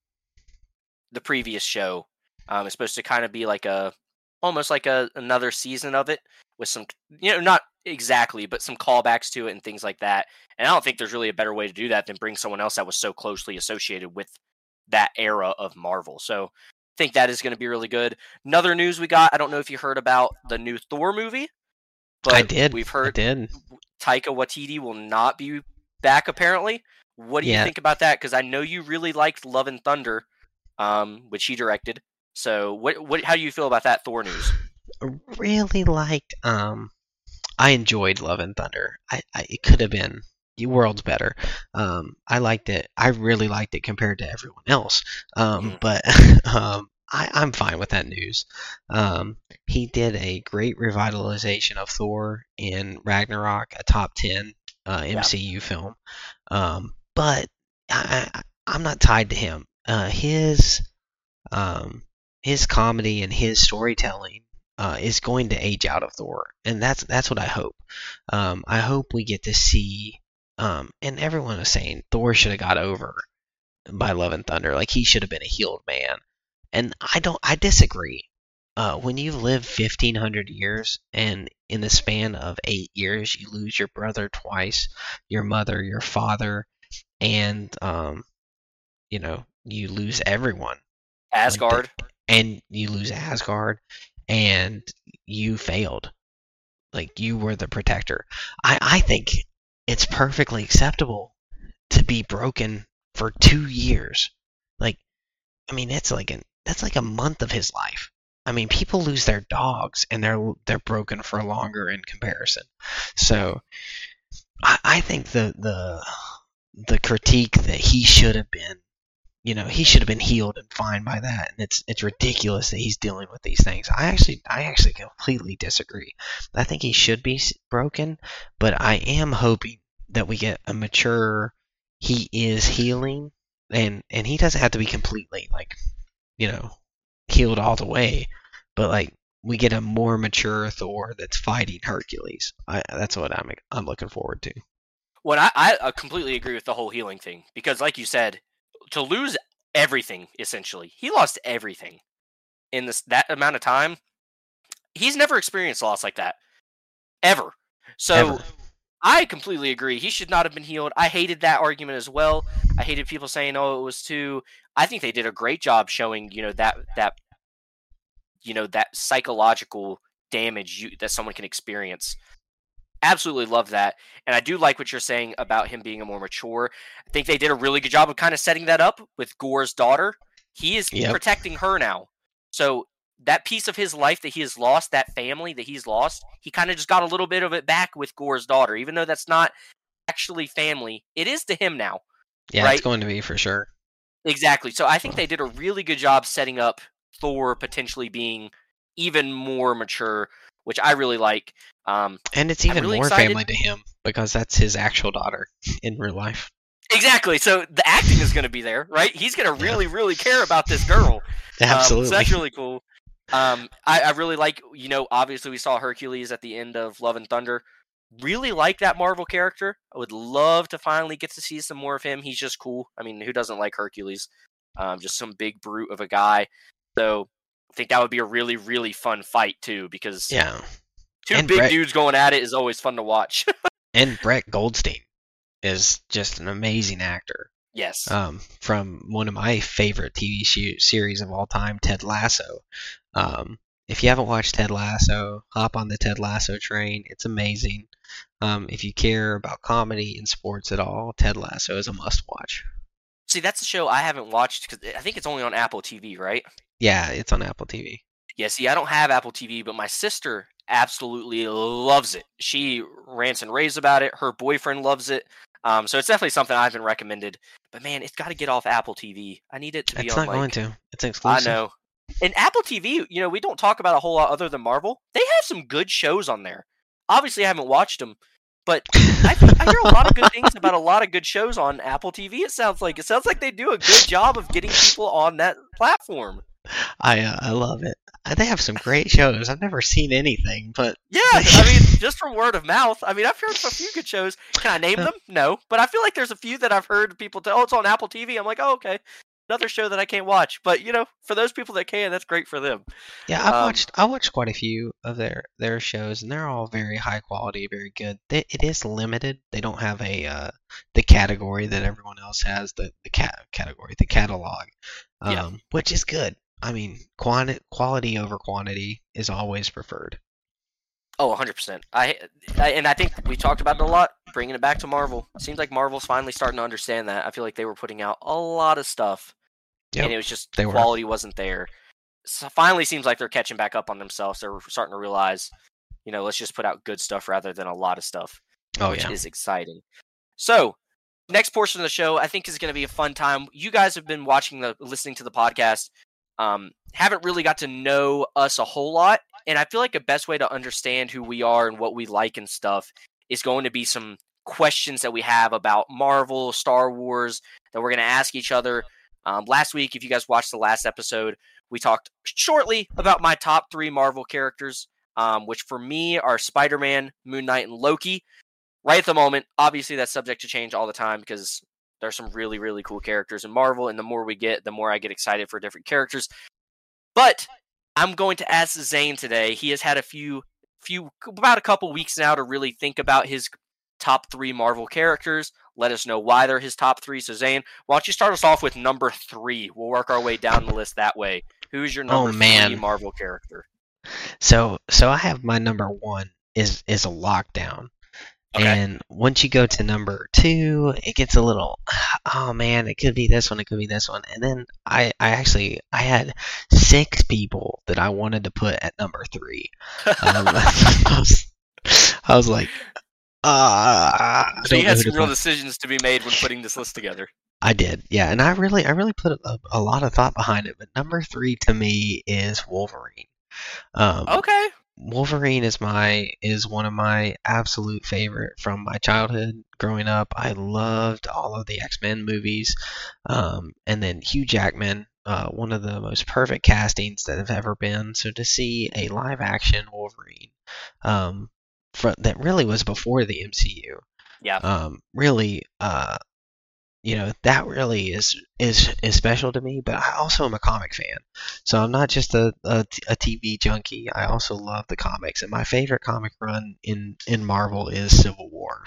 the previous show. Um, it's supposed to kind of be like a almost like a another season of it with some you know not exactly but some callbacks to it and things like that. And I don't think there's really a better way to do that than bring someone else that was so closely associated with that era of Marvel. So I think that is going to be really good. Another news we got, I don't know if you heard about the new Thor movie. But I did. We've I heard did. Taika Waititi will not be back apparently. What do you think about that? Because I know you really liked Love and Thunder, um, which he directed. So what what how do you feel about that Thor news? really liked um I enjoyed Love and Thunder. I, I it could have been the world's better. Um I liked it. I really liked it compared to everyone else. Um Mhm. but (laughs) um I, I'm fine with that news. Um he did a great revitalization of Thor in Ragnarok, a top ten uh, Yeah. MCU film. Um but I, I I'm not tied to him. Uh his um his comedy and his storytelling uh, is going to age out of Thor, and that's that's what I hope. Um, I hope we get to see. Um, and everyone is saying Thor should have got over by Love and Thunder, like he should have been a healed man, and I don't. I disagree. Uh, when lived fifteen hundred years, and in the span of eight years, you lose your brother twice, your mother, your father, and um, you know, you lose everyone Asgard. and you lose Asgard, and you failed. Like you were the protector. I I think it's perfectly acceptable to be broken for two years. Like, I mean, it's like an that's like a month of his life. I mean, people lose their dogs and they're they're broken for longer in comparison. So, I, I think the the the critique that he should have been, you know, he should have been healed and fine by that. And it's it's ridiculous that he's dealing with these things. I actually I actually completely disagree. I think he should be broken, but I am hoping that we get a mature. He is healing, and and he doesn't have to be completely like, you know, healed all the way, but like we get a more mature Thor that's fighting Hercules. I, that's what I'm I'm looking forward to. Well, I, I uh, completely agree with the whole healing thing because, like you said, to lose everything essentially, he lost everything in this that amount of time. He's never experienced loss like that ever. So Ever. I completely agree. He should not have been healed. I hated that argument as well. I hated people saying, "Oh, it was too." I think they did a great job showing, you know, that that you know that psychological damage you, that someone can experience. Absolutely love that, and I do like what you're saying about him being a more mature. I think they did a really good job of kind of setting that up with Gorr's daughter. He is Yep. protecting her now, so that piece of his life that he has lost, that family that he's lost, he kind of just got a little bit of it back with Gorr's daughter, even though that's not actually family. It is to him now. Yeah, Right. it's going to be for sure. Exactly. So I think they did a really good job setting up Thor potentially being even more mature, which I really like. Um, And it's even really more excited. family to him because that's his actual daughter (laughs) in real life. exactly. So the acting is going to be there, right? He's going to Yeah. really, really care about this girl. (laughs) Um, Absolutely. so that's really cool. Um, I, I really like, you know, obviously we saw Hercules at the end of Love and Thunder. Really like that Marvel character. I would love to finally get to see some more of him. He's just cool. I mean, who doesn't like Hercules? Um, just some big brute of a guy. So I think that would be a really, really fun fight too, because yeah. two And big Brett- dudes going at it is always fun to watch. (laughs) And Brett Goldstein is just an amazing actor. yes. Um, from one of my favorite TV series of all time, Ted Lasso. Um, if you haven't watched Ted Lasso, hop on the Ted Lasso train. It's amazing. Um, if you care about comedy and sports at all, Ted Lasso is a must watch. See, that's a show I haven't watched because I think it's only on Apple TV, right? Yeah, it's on Apple TV. Yeah, see, I don't have Apple TV, but my sister absolutely loves it. She rants and raves about it. Her boyfriend loves it. Um, so it's definitely something I've been recommended. But man, it's got to get off Apple TV. I need it to be It's on. not like, going to. It's exclusive. I know. And Apple TV, you know, we don't talk about a whole lot other than Marvel. They have some good shows on there. Obviously, I haven't watched them, but I, I hear a lot of good things about a (laughs) lot of good shows on Apple TV. It sounds like it sounds like they do a good job of getting people on that platform. I uh, I love it. Uh, They have some great shows. I've never seen anything, but Yeah, (laughs) I (laughs) mean, just from word of mouth. I mean, I've heard a few good shows. Can I name them? No, but I feel like there's a few that I've heard people tell. Oh, it's on Apple TV. I'm like, oh, okay, another show that I can't watch. But you know, for those people that can, that's great for them. yeah, I've Um, watched I watched quite a few of their their shows, and they're all very high quality, very good. They, it is limited. They don't have a uh, the category that everyone else has. The the cat category, the catalog, um, Yeah. which is good. I mean, quanti- quality over quantity is always preferred. Oh, 100. percent I, I and I think we talked about it a lot. Bringing it back to Marvel. It seems like Marvel's finally starting to understand that. I feel like they were putting out a lot of stuff, Yep, and it was just the were. quality wasn't there. So finally, seems like they're catching back up on themselves. They're starting to realize, you know, let's just put out good stuff rather than a lot of stuff. Oh which yeah, is exciting. So, next portion of the show, I think is going to be a fun time. You guys have been watching the, listening to the podcast, um, haven't really got to know us a whole lot, and I feel like the best way to understand who we are and what we like and stuff is going to be some questions that we have about Marvel, Star Wars that we're going to ask each other. Um, last week, if you guys watched the last episode, we talked shortly about my top three Marvel characters, um, which for me are Spider Man, Moon Knight, and Loki right at the moment, obviously that's subject to change all the time because there's some really, really cool characters in Marvel, and the more we get, the more I get excited for different characters. But I'm going to ask Zayne today. He has had a few, few, about a couple weeks now to really think about his top three Marvel characters. Let us know why they're his top three. So Zayne, why don't you start us off with number three? We'll work our way down the list that way. Who's your oh, number Oh, man. three Marvel character? So so I have my number one is is a lockdown. Okay. And once you go to number two, it gets a little, oh man, it could be this one, it could be this one. And then I, I actually, I had six people that I wanted to put at number three. Um, (laughs) (laughs) I, was, I was like, ah. I so you had some real put. decisions to be made when putting this list together. I did, yeah, and I really, I really put a, a lot of thought behind it. But number three to me is Wolverine. Um, Okay. Wolverine is my is one of my absolute favorite from my childhood growing up. I loved all of the X Men movies, um, and then Hugh Jackman, uh, one of the most perfect castings that have ever been. So to see a live action Wolverine, um, that really was before the MCU, Yeah. um, really, uh, you know, that really is is is special to me. But I also am a comic fan, so I'm not just a a TV junkie. I also love the comics, and my favorite comic run in in Marvel is Civil War.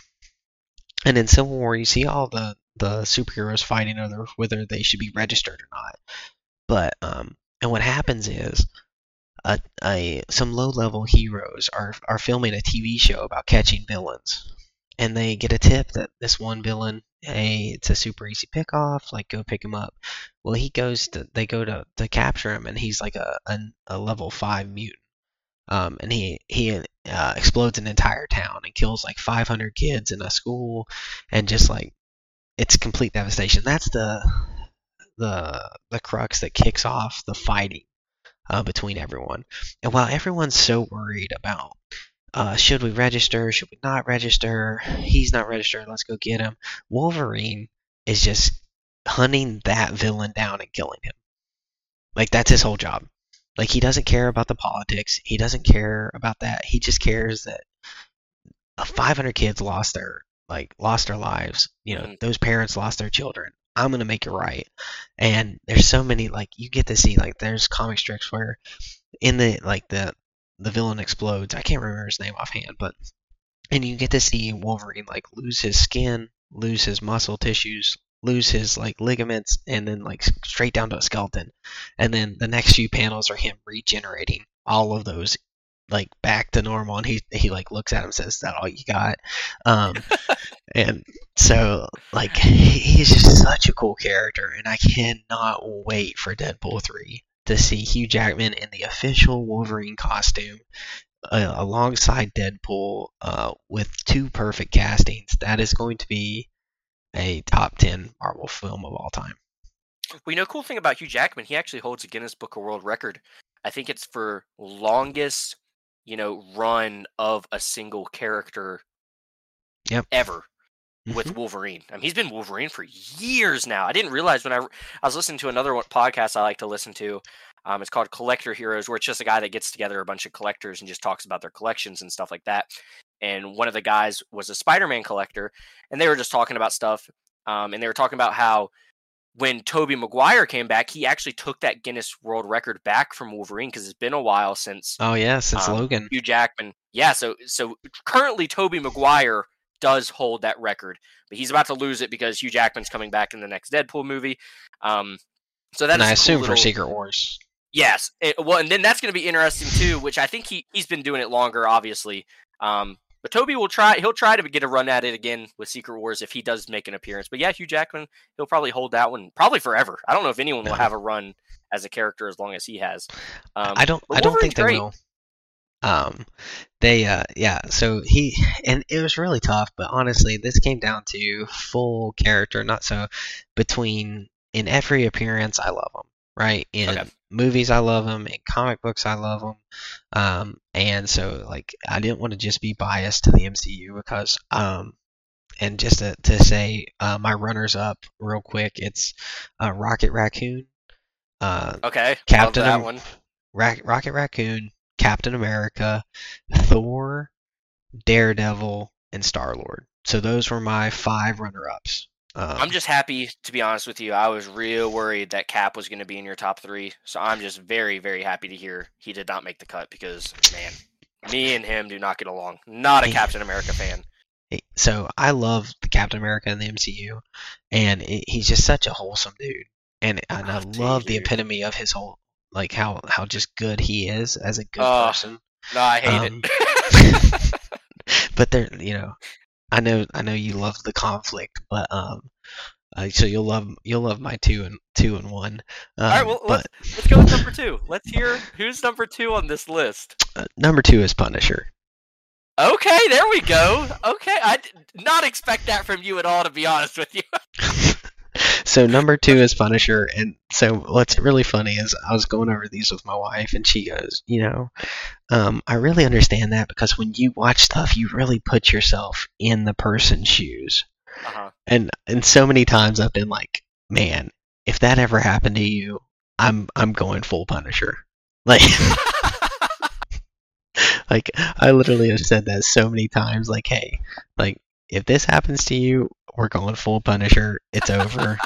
And in Civil War, you see all the the superheroes fighting over whether they should be registered or not. But um, and what happens is. A, a some low level heroes are are filming a TV show about catching villains, and they get a tip that this one villain, hey, it's a super easy pick off, like go pick him up. Well, he goes to, they go to, to capture him, and he's like a, a, a level five mutant. Um, and he he uh, explodes an entire town and kills like 500 kids in a school, and just like it's complete devastation. That's the the the crux that kicks off the fighting uh, between everyone. And while everyone's so worried about uh, should we register? Should we not register? He's not registered. Let's go get him. Wolverine is just hunting that villain down and killing him. Like that's his whole job. Like he doesn't care about the politics. He doesn't care about that. He just cares that uh, 500 kids lost their like lost their lives. You know, Mhm. those parents lost their children. I'm gonna make it right. And there's so many like you get to see like there's comic strips where in the like the the villain explodes. I can't remember his name offhand, but and you get to see Wolverine like lose his skin, lose his muscle tissues, lose his like ligaments, and then like straight down to a skeleton. And then the next few panels are him regenerating all of those like back to normal and he he like looks at him and says is that all you got um (laughs) and so like he's just such a cool character and i cannot wait for deadpool 3 to see hugh jackman in the official wolverine costume uh, alongside deadpool uh, with two perfect castings that is going to be a top 10 marvel film of all time Well, you know, cool thing about Hugh Jackman, he actually holds a Guinness Book of World Record. I think it's for longest, you know, run of a single character. Yep. Ever With Wolverine. I mean, he's been Wolverine for years now. I didn't realize when I, I was listening to another podcast I like to listen to. Um, it's called Collector Heroes, where it's just a guy that gets together a bunch of collectors and just talks about their collections and stuff like that. And one of the guys was a Spider-Man collector, and they were just talking about stuff. Um, and they were talking about how when Tobey Maguire came back, he actually took that Guinness World Record back from Wolverine because it's been a while since oh yeah since Um, logan Hugh Jackman. Yeah, so so currently Tobey Maguire does hold that record, but he's about to lose it because Hugh Jackman's coming back in the next Deadpool movie. Um, so that and is i a cool assume for secret wars Yes, it, well, and then that's going to be interesting too, which I think he he's been doing it longer, obviously. Um, but Tobey will try. He'll try to get a run at it again with Secret Wars if he does make an appearance. But yeah, Hugh Jackman, he'll probably hold that one probably forever. I don't know if anyone will (laughs) have a run as a character as long as he has. Um, I don't. I don't think Wolverine's they great. will. Um, they. Uh, yeah. So he and it was really tough, but honestly, this came down to full character, not so between in every appearance. I love him. Right in Okay. movies, I love him. In comic books, I love him. Um, and so like I didn't want to just be biased to the MCU because um. And just to, to say, uh, my runners up real quick, it's uh, Rocket Raccoon, uh, Okay, Captain love that one. Ra- Rocket Raccoon, Captain America, (laughs) Thor, Daredevil, and Star Lord. So those were my five runner-ups. Um, I'm just happy to be honest with you. I was real worried that Cap was going to be in your top three, so I'm just very, very happy to hear he did not make the cut because man, me and him do not get along. Not a Captain America fan. so I love the Captain America in the MCU, and it, he's just such a wholesome dude, and and I Oh, love the epitome of his whole like how how just good he is as a good Oh, person. No, I hate Um, it. (laughs) (laughs) but there, you know, I know I know you love the conflict, but um, uh, so you'll love you'll love my two and two and one. Um, All right, well, but let's let's go with number two. Let's hear who's number two on this list. uh, number two is Punisher. Okay, there we go. Okay, I did not expect that from you at all, to be honest with you. (laughs) so number two is Punisher, and so what's really funny is I was going over these with my wife, and she goes, you know, um, I really understand that because when you watch stuff, you really put yourself in the person's shoes, Uh-huh. and and so many times I've been like, man, if that ever happened to you, I'm I'm going full Punisher, (laughs) like. like I literally have said that so many times. Like, hey, like if this happens to you, we're going full Punisher. It's over.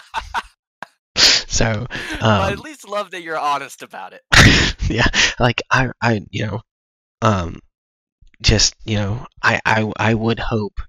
(laughs) so, well, I um, at least love that you're honest about it. (laughs) yeah, like I, I, you know, um, just you know, I, I, I would hope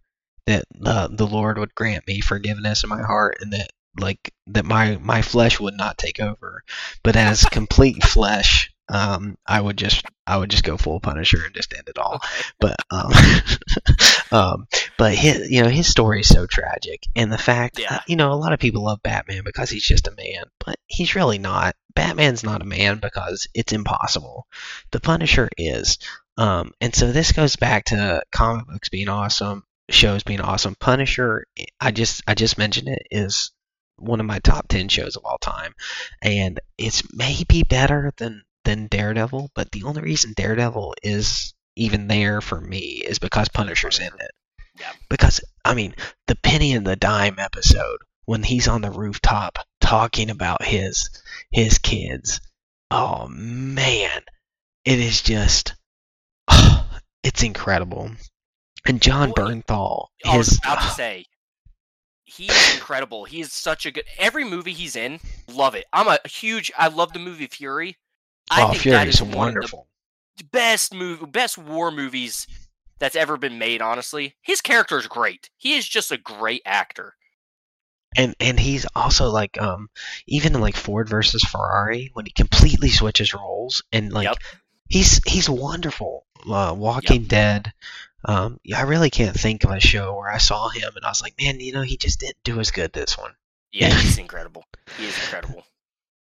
that uh, the Lord would grant me forgiveness in my heart, and that like that my my flesh would not take over, but as (laughs) complete flesh, um, I would just I would just go full Punisher and just end it all. But um, (laughs) um, but his, you know his story is so tragic, and the fact Yeah. you know a lot of people love Batman because he's just a man, but he's really not. Batman's not a man because it's impossible. The Punisher is, um, and so this goes back to comic books being awesome, shows being awesome. Punisher, I just I just mentioned it is one of my top ten shows of all time, and it's maybe better than than Daredevil, but the only reason Daredevil is even there for me is because Punisher's in it. Yeah. Because I mean, the penny and the dime episode when he's on the rooftop talking about his his kids. Oh man, it is just (sighs) it's incredible. And Jon Well, Bernthal, I was his about to (sighs) say, he's incredible. He is such a good. Every movie he's in, love it. I'm a huge. I love the movie Fury. I oh, think that Fury's is wonderful. best movie, best war movies that's ever been made. Honestly, his character is great. He is just a great actor. and and he's also like um even in like Ford versus Ferrari when he completely switches roles and like Yep. he's he's wonderful. Uh, Walking Dead. Um, I really can't think of a show where I saw him and I was like, man, you know, he just didn't do as good this one. Yeah. (laughs) he's incredible. He is incredible.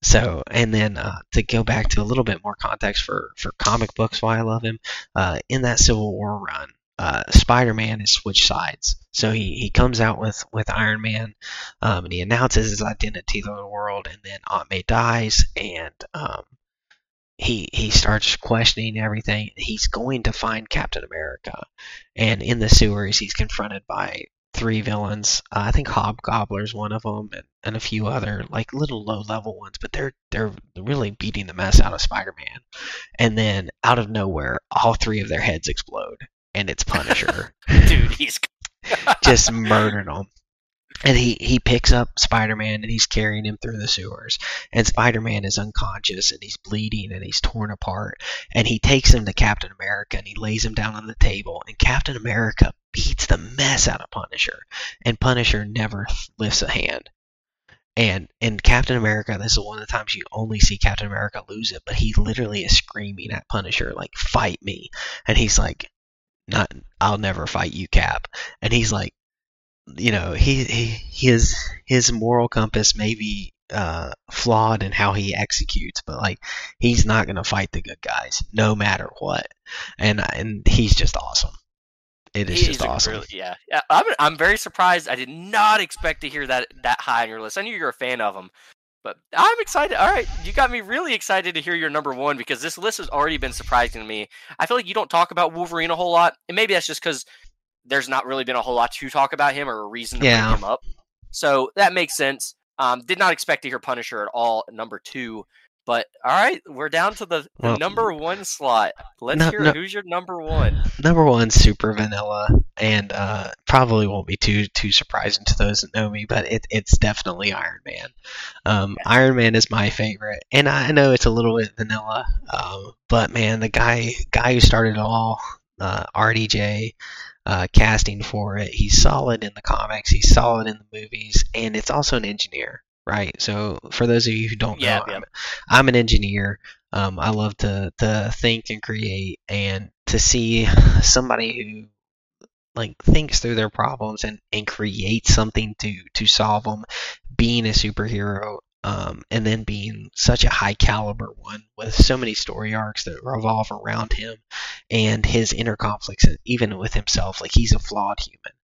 So, and then uh, to go back to a little bit more context for for comic books, why I love him, uh, in that Civil War run, uh, Spider-Man has switched sides. So he, he comes out with with Iron Man, um, and he announces his identity to the world, and then Aunt May dies, and um, he he starts questioning everything. He's going to find Captain America, and in the sewers, he's confronted by three villains. Uh, I think Hobgobbler's one of them, and, and a few other like little low level ones. But they're they're really beating the mess out of Spider-Man. And then out of nowhere, all three of their heads explode, and it's Punisher (laughs) Dude, he's (laughs) just (laughs) murdering them. And he, he picks up Spider Man and he's carrying him through the sewers. And Spider Man is unconscious and he's bleeding and he's torn apart. And he takes him to Captain America and he lays him down on the table. And Captain America beats the mess out of Punisher. And Punisher never lifts a hand. And in Captain America, this is one of the times you only see Captain America lose it, but he literally is screaming at Punisher, like, fight me. And he's like, not, I'll never fight you, Cap. And he's like, you know, he, he his his moral compass may be uh, flawed in how he executes, but like he's not gonna fight the good guys no matter what, and and he's just awesome. It is He just awesome. really- yeah, yeah. I'm, I'm very surprised. I did not expect to hear that that high on your list. I knew you're a fan of him, but I'm excited. All right, you got me really excited to hear your number one because this list has already been surprising to me. I feel like you don't talk about Wolverine a whole lot, and maybe that's just because there's not really been a whole lot to talk about him or a reason to Yeah. bring him up. So that makes sense. Um, did not expect to hear Punisher at all number two. But all right, we're down to the, the Well, number one slot. Let's no- hear no- who's your number one. Number one, super vanilla, and uh, probably won't be too too surprising to those that know me, but it, it's definitely Iron Man. Um, Okay. Iron Man is my favorite, and I know it's a little bit vanilla, um, but man, the guy guy who started it all, uh, RDJ, uh, casting for it, he's solid in the comics, he's solid in the movies, and it's also an engineer. Right, so for those of you who don't Yeah, know, yeah. I'm, I'm an engineer. Um, I love to to think and create, and to see (laughs) somebody who like thinks through their problems and and creates something to to solve them, being a superhero um, and then being such a high caliber one with so many story arcs that revolve around him and his inner conflicts, even with himself. Like he's a flawed human,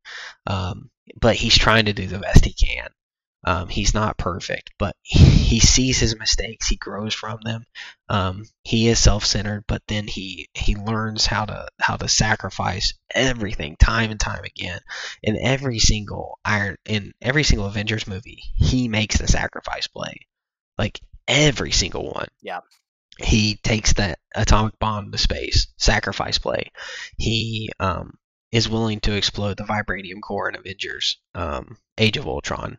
um, but he's trying to do the best he can. Um, he's not perfect, but (laughs) he sees his mistakes. He grows from them. Um, he is self-centered, but then he he learns how to how to sacrifice everything time and time again. In every single Iron in every single Avengers movie, he makes the sacrifice play, like every single one. Yeah. He takes that atomic bomb to space, sacrifice play. He um, is willing to explode the vibranium core in Avengers, um, Age of Ultron,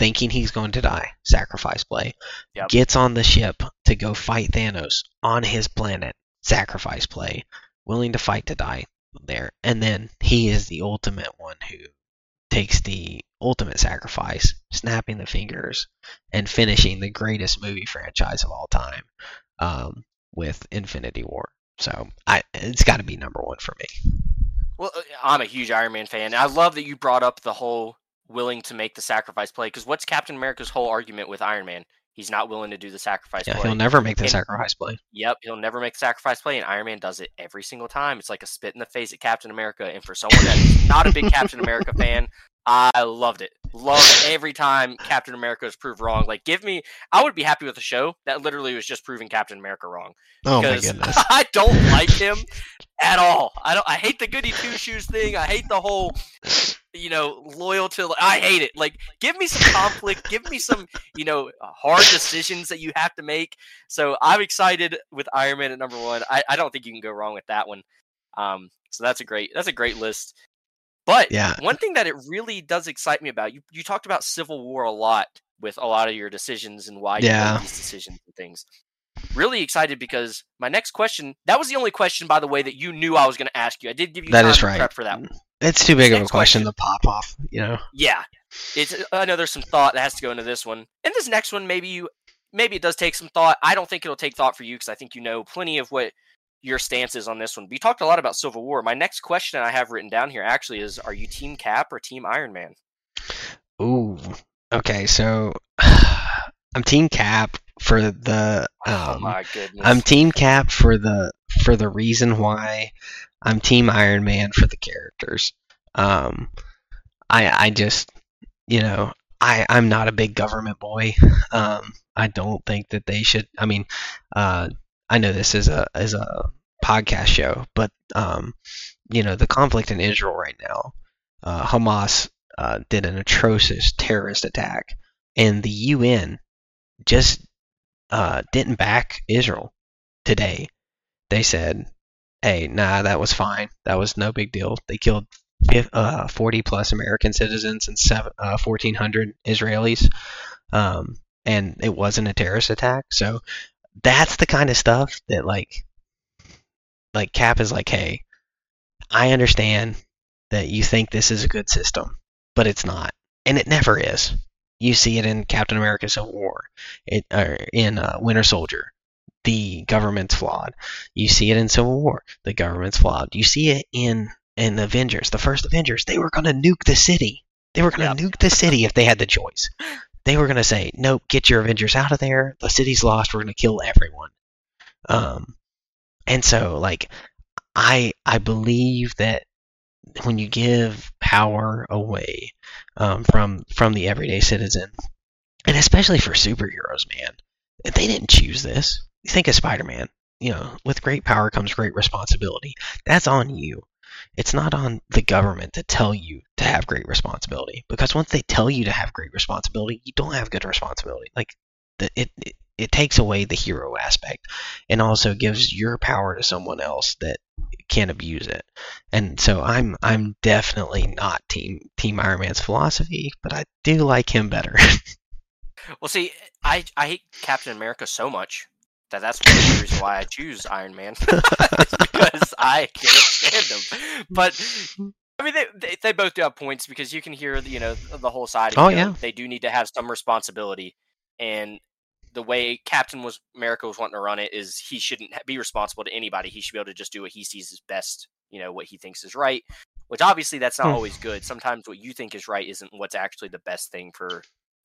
thinking he's going to die, sacrifice play. Yep. Gets on the ship to go fight Thanos on his planet, sacrifice play. Willing to fight to die there. And then he is the ultimate one who takes the ultimate sacrifice, snapping the fingers and finishing the greatest movie franchise of all time um, with Infinity War. So I, it's got to be number one for me. Well, uh, I'm a huge Iron Man fan. I love that you brought up the whole willing to make the sacrifice play. Because what's Captain America's whole argument with Iron Man? He's not willing to do the sacrifice Yeah, play. he'll never make the And- sacrifice play. Yep, he'll never make the sacrifice play, and Iron Man does it every single time. It's like a spit in the face at Captain America. And for someone that's not a big Captain America fan, I loved it. Loved every time Captain America is proved wrong. Like, give me, I would be happy with a show that literally was just proving Captain America wrong. Oh my Because goodness. (laughs) I don't like him at all. I don't. I hate the goody two shoes thing. I hate the whole, you know, loyal to. I hate it. Like, give me some conflict. give me some, you know, hard decisions that you have to make. So I'm excited with Iron Man at number one. I, I don't think you can go wrong with that one. Um, so that's a great that's a great list. But Yeah. one thing that it really does excite me about you you talked about Civil War a lot with a lot of your decisions and why you Yeah. made these decisions and things. Really excited because my next question that was the only question by the way that you knew I was going to ask you. I did give you That time is right. prep for that. one. It's too big of a question question. to pop off, you know. Yeah, it's. Uh, I know there's some thought that has to go into this one, and this next one maybe you maybe it does take some thought. I don't think it'll take thought for you because I think you know plenty of what your stance is on this one. But you talked a lot about Civil War. My next question I have written down here actually is: Are you Team Cap or Team Iron Man? Ooh. Okay, so (sighs) I'm Team Cap for the oh um, my goodness! I'm Team Cap for the for the reason why I'm Team Iron Man for the characters. Um, I I just you know I I'm not a big government boy. Um, I don't think that they should. I mean, uh, I know this is a is a podcast show, but um, you know the conflict in Israel right now. Uh, Hamas uh, did an atrocious terrorist attack, and the UN just uh, didn't back Israel today. They said, "Hey, nah, that was fine. That was no big deal. They killed uh, 40 plus American citizens and seven, uh, 1,400 Israelis, um, and it wasn't a terrorist attack. So that's the kind of stuff that like, like Cap is like, hey, I understand that you think this is a good system, but it's not, and it never is. You see it in Captain America: Civil War, it or in uh, Winter Soldier. The government's flawed. You see it in Civil War. The government's flawed. You see it in in Avengers. The first Avengers, they were going to nuke the city. They were going to nuke the city if they had the choice. (laughs) They were going to say, "Nope, get your Avengers out of there. The city's lost. We're going to kill everyone." Um, and so like, I I believe that when you give power away um, from from the everyday citizen, and especially for superheroes, man, they didn't choose this. Think of Spider-Man. You know, with great power comes great responsibility. That's on you. It's not on the government to tell you to have great responsibility because once they tell you to have great responsibility, you don't have good responsibility. Like the, it, it it takes away the hero aspect and also gives your power to someone else that can abuse it. And so I'm I'm definitely not team team Iron Man's philosophy, but I do like him better. (laughs) Well, see, I I hate Captain America so much that that's one of the reasons why I choose Iron Man. (laughs) Because I can't stand him. But I mean, they, they they both do have points because you can hear you know the whole side. Oh, you know, yeah. they do need to have some responsibility, and the way Captain was America was wanting to run it is he shouldn't be responsible to anybody. He should be able to just do what he sees as best. You know what he thinks is right. which obviously that's not Hmm. always good. Sometimes what you think is right isn't what's actually the best thing for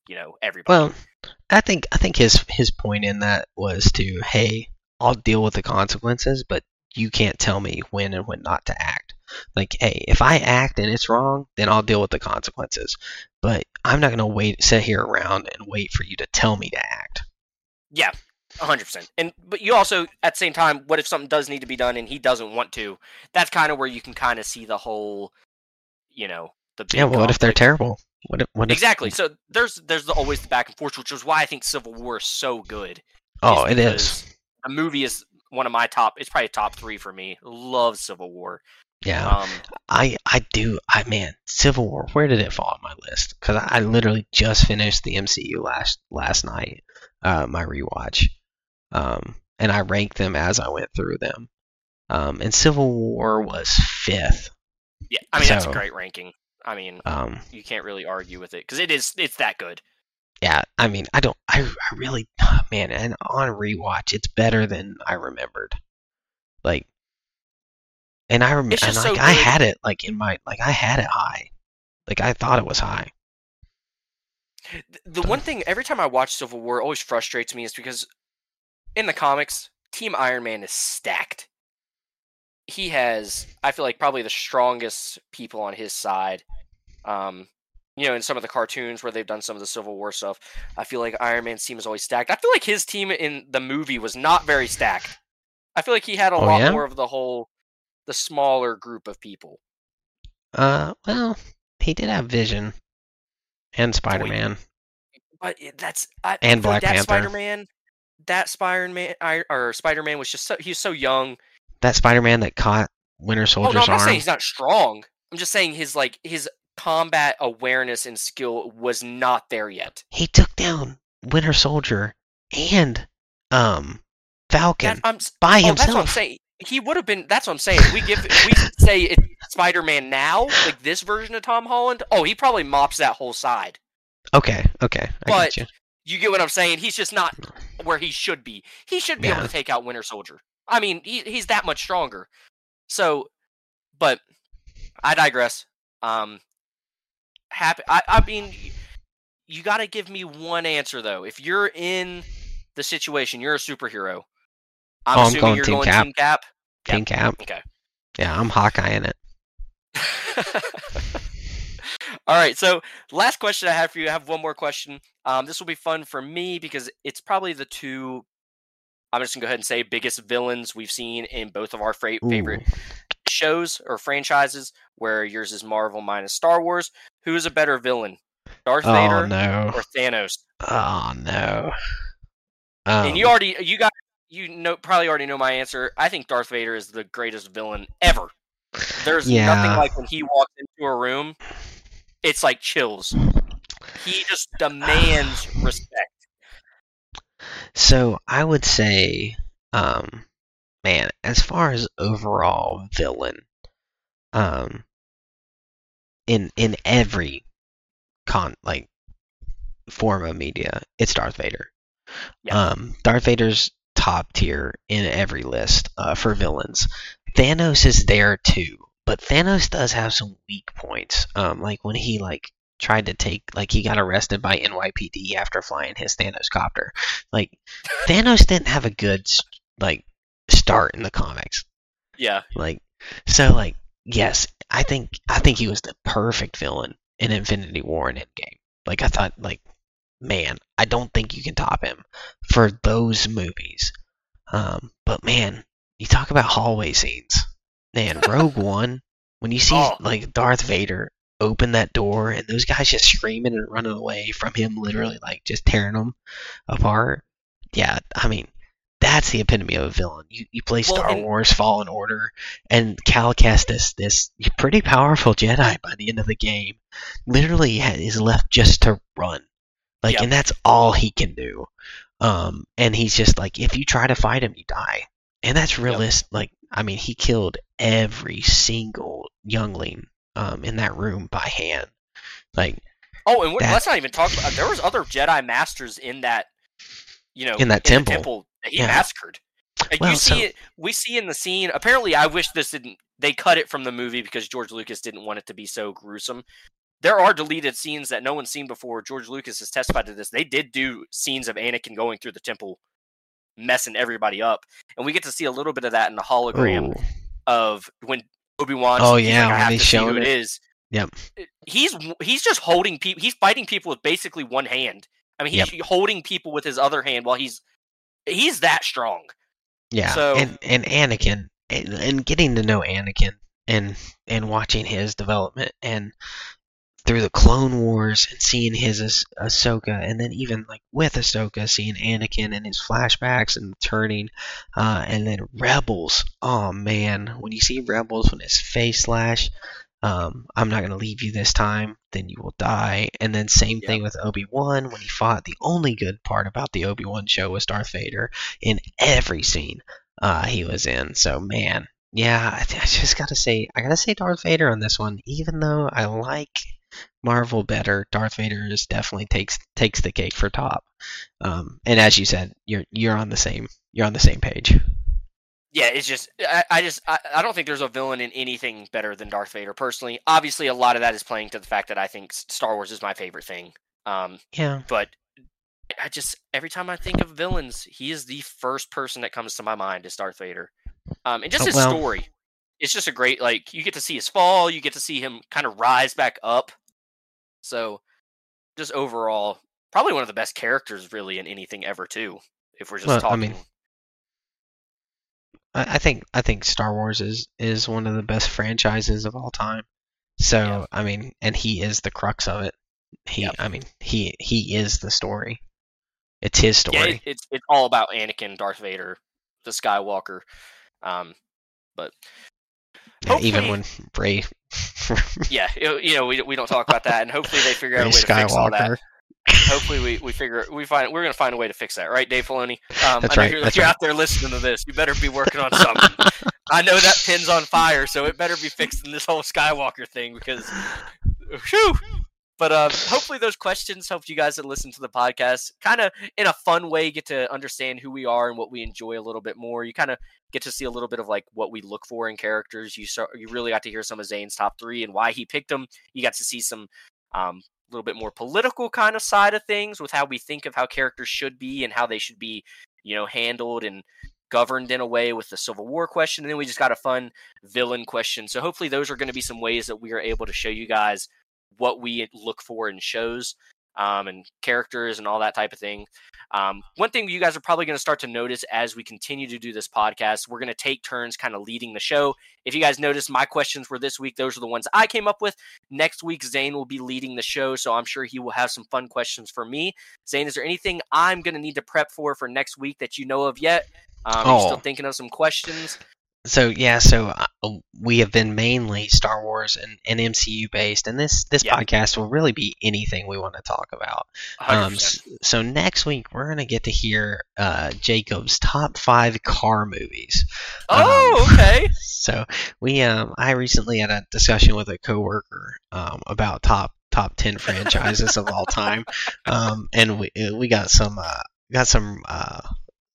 you know everybody. Well, I think I think his his point in that was to, hey, I'll deal with the consequences, but you can't tell me when and when not to act. Like, hey, if I act and it's wrong, then I'll deal with the consequences. But I'm not gonna wait, sit here around and wait for you to tell me to act. Yeah, hundred percent. And but you also at the same time, what if something does need to be done and he doesn't want to? That's kind of where you can kind of see the whole, you know, the Yeah, well, what if they're terrible? What if, what if, Exactly. So there's there's the, always the back and forth, which is why I think Civil War is so good. Oh, it because is. A movie is one of my top. It's probably top three for me. Love Civil War. Yeah, Um, I I do. I man, Civil War. Where did it fall on my list? Because I, I literally just finished the MCU last last night. Uh, my rewatch. Um, and I ranked them as I went through them. Um, and Civil War was fifth. yeah, I mean that's a great ranking. I mean, Um, you can't really argue with it because it is. It's that good. yeah, I mean, I don't. I I really, man, and on rewatch, it's better than I remembered. Like, and I remember, like, so I had it like in my like I had it high. Like I thought it was high. Th- The one thing every time I watch Civil War always frustrates me is because in the comics, Team Iron Man is stacked. He has, I feel like, probably the strongest people on his side. Um, you know, in some of the cartoons where they've done some of the Civil War stuff, I feel like Iron Man's team is always stacked. I feel like his team in the movie was not very stacked. I feel like he had a Oh, lot yeah? more of the whole, the smaller group of people. Uh, well, he did have Vision and Spider Man. But that's I, And I feel like Black that Panther. Spider Man, that Spider Man, or Spider Man was just so he was so young. That Spider Man that caught Winter Oh no, I'm not arm. saying he's not strong. I'm just saying his like his combat awareness and skill was not there yet. He took down Winter Soldier and um Falcon That, I'm by oh, that's what I'm himself. He would have been. That's what I'm saying. We give we say it's Spider Man now, like this version of Tom Holland. Oh, he probably mops that whole side. Okay, okay, I But- got you. You get what I'm saying? He's just not where he should be. He should be able to take out Winter Soldier. I mean, he, he's that much stronger. So, but I digress. Um, happy. I, I mean, you got to give me one answer though. If you're in the situation, you're a superhero. I'm Oh, I'm assuming going you're Team going Cap. Team Cap. Team Cap. Okay. Yeah, I'm Hawkeye in it. (laughs) All right. So, last question I have for you. I have one more question. Um, this will be fun for me because it's probably the two. I'm just gonna go ahead and say biggest villains we've seen in both of our fra- favorite shows or franchises. Where yours is Marvel minus Star Wars. Who is a better villain, Darth Oh Vader no. or Thanos? Oh no. Um, and you already, you got, you know, probably already know my answer. I think Darth Vader is the greatest villain ever. There's Yeah. nothing like when he walks into a room, it's like chills. He just demands respect. So I would say, um, man, as far as overall villain, um, in in every con like form of media, it's Darth Vader. Yeah. Um, Darth Vader's top tier in every list uh, for villains. Thanos is there too, but Thanos does have some weak points. Um, like when he like tried to take like he got arrested by NYPD after flying his Thanos copter. Like Thanos didn't have a good like start in the comics. Yeah. Like so like yes, I think I think he was the perfect villain in Infinity War and Endgame. Like I thought like man, I don't think you can top him for those movies. Um but man, you talk about hallway scenes. Man, Rogue (laughs) One, when you see Oh. like Darth Vader open that door and those guys just screaming and running away from him literally like just tearing them apart. Yeah, I mean, that's the epitome of a villain. You you play Well, Star and- Wars Fallen Order and Cal Kestis, this pretty powerful Jedi by the end of the game, literally is left just to run. Like Yeah. and that's all he can do. Um and he's just like if you try to fight him you die. And that's realistic like I mean he killed every single youngling um in that room by hand. Like Oh, and what, let's not even talk about. There was other Jedi masters in that, you know, In that the temple. temple that he Yeah. massacred. Like, Well, you see so- it. We see in the scene. Apparently, I wish this didn't. They cut it from the movie because George Lucas didn't want it to be so gruesome. There are deleted scenes that no one's seen before. George Lucas has testified to this. They did do scenes of Anakin going through the temple, messing everybody up, and we get to see a little bit of that in the hologram Ooh. of when Obi Wan. Oh, yeah, like, I have he's to see who showing it it. is. Yep. Eh, he's he's just holding people. He's fighting people with basically one hand. I mean, he's holding people with his other hand while he's he's that strong. Yeah, So- and and Anakin and, and getting to know Anakin and and watching his development and through the Clone Wars and seeing his Ah- Ahsoka and then even like with Ahsoka seeing Anakin and his flashbacks and turning uh, and then Rebels. Oh man, when you see Rebels when his face slash, um, I'm not gonna leave you this time, then you will die. And then same Yeah. thing with Obi Wan when he fought. The only good part about the Obi Wan show was Darth Vader in every scene uh, he was in. So man, yeah, I, th- I just gotta say, I gotta say Darth Vader on this one. Even though I like Marvel better, Darth Vader is definitely takes takes the cake for top. Um, and as you said, you're you're on the same you're on the same page. Yeah, it's just I, I just I, I don't think there's a villain in anything better than Darth Vader personally. Obviously, a lot of that is playing to the fact that I think Star Wars is my favorite thing. Um, Yeah, but I just every time I think of villains, he is the first person that comes to my mind is Darth Vader. Um, and just Oh, his well- story, it's just a great like you get to see his fall, you get to see him kind of rise back up. So, just overall, probably one of the best characters really in anything ever too. If we're just Well, I talking, mean, I, I think I think Star Wars is is one of the best franchises of all time. So Yeah. I mean, and he is the crux of it. He, Yep. I mean, he he is the story. It's his story. yeah, it, it's it's all about Anakin, Darth Vader, the Skywalker. Um, but Yeah, even when Rey, (laughs) yeah, you know, we we don't talk about that, and hopefully they figure out Rey a way to fix all that. Skywalker. hopefully we, we figure we find we're gonna find a way to fix that, right, Dave Filoni? Um, That's I know right, You're, that's you're right. out there listening to this. You better be working on something. (laughs) I know that pin's on fire, so it better be fixing this whole Skywalker thing because, whew. But uh, (sighs) hopefully those questions helped you guys that listen to the podcast kind of in a fun way get to understand who we are and what we enjoy a little bit more. You kind of get to see a little bit of like what we look for in characters. You saw, you really got to hear some of Zayne's top three and why he picked them. You got to see some um, little bit more political kind of side of things with how we think of how characters should be and how they should be, you know, handled and governed in a way with the Civil War question. And then we just got a fun villain question. So hopefully those are going to be some ways that we are able to show you guys what we look for in shows um, and characters and all that type of thing. Um, one thing you guys are probably going to start to notice as we continue to do this podcast, we're going to take turns kind of leading the show. If you guys notice, my questions were this week. Those are the ones I came up with. Next week, Zayne will be leading the show, so I'm sure he will have some fun questions for me. Zayne, is there anything I'm going to need to prep for for next week that you know of yet? Um, you still Oh. thinking of some questions? So yeah, so uh, we have been mainly Star Wars and, and MCU based, and this this Yeah. podcast will really be anything we want to talk about. Um, 100%. so next week we're gonna get to hear uh, Jacob's top five car movies. oh, um, okay. (laughs) So we um I recently had a discussion with a coworker um about top top ten (laughs) franchises of all time, um and we we got some uh, got some uh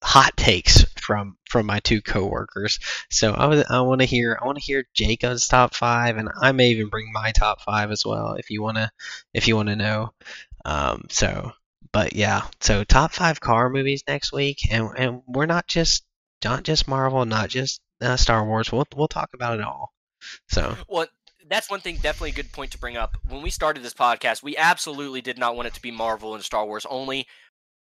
hot takes from from my two coworkers. So I I want to hear I want to hear Jacob's top five, and I may even bring my top five as well if you wanna if you wanna know. Um so but yeah so top five car movies next week, and and we're not just not just Marvel, not just uh, Star Wars. We'll we'll talk about it all. So Well, that's one thing, definitely a good point to bring up. When we started this podcast, we absolutely did not want it to be Marvel and Star Wars only.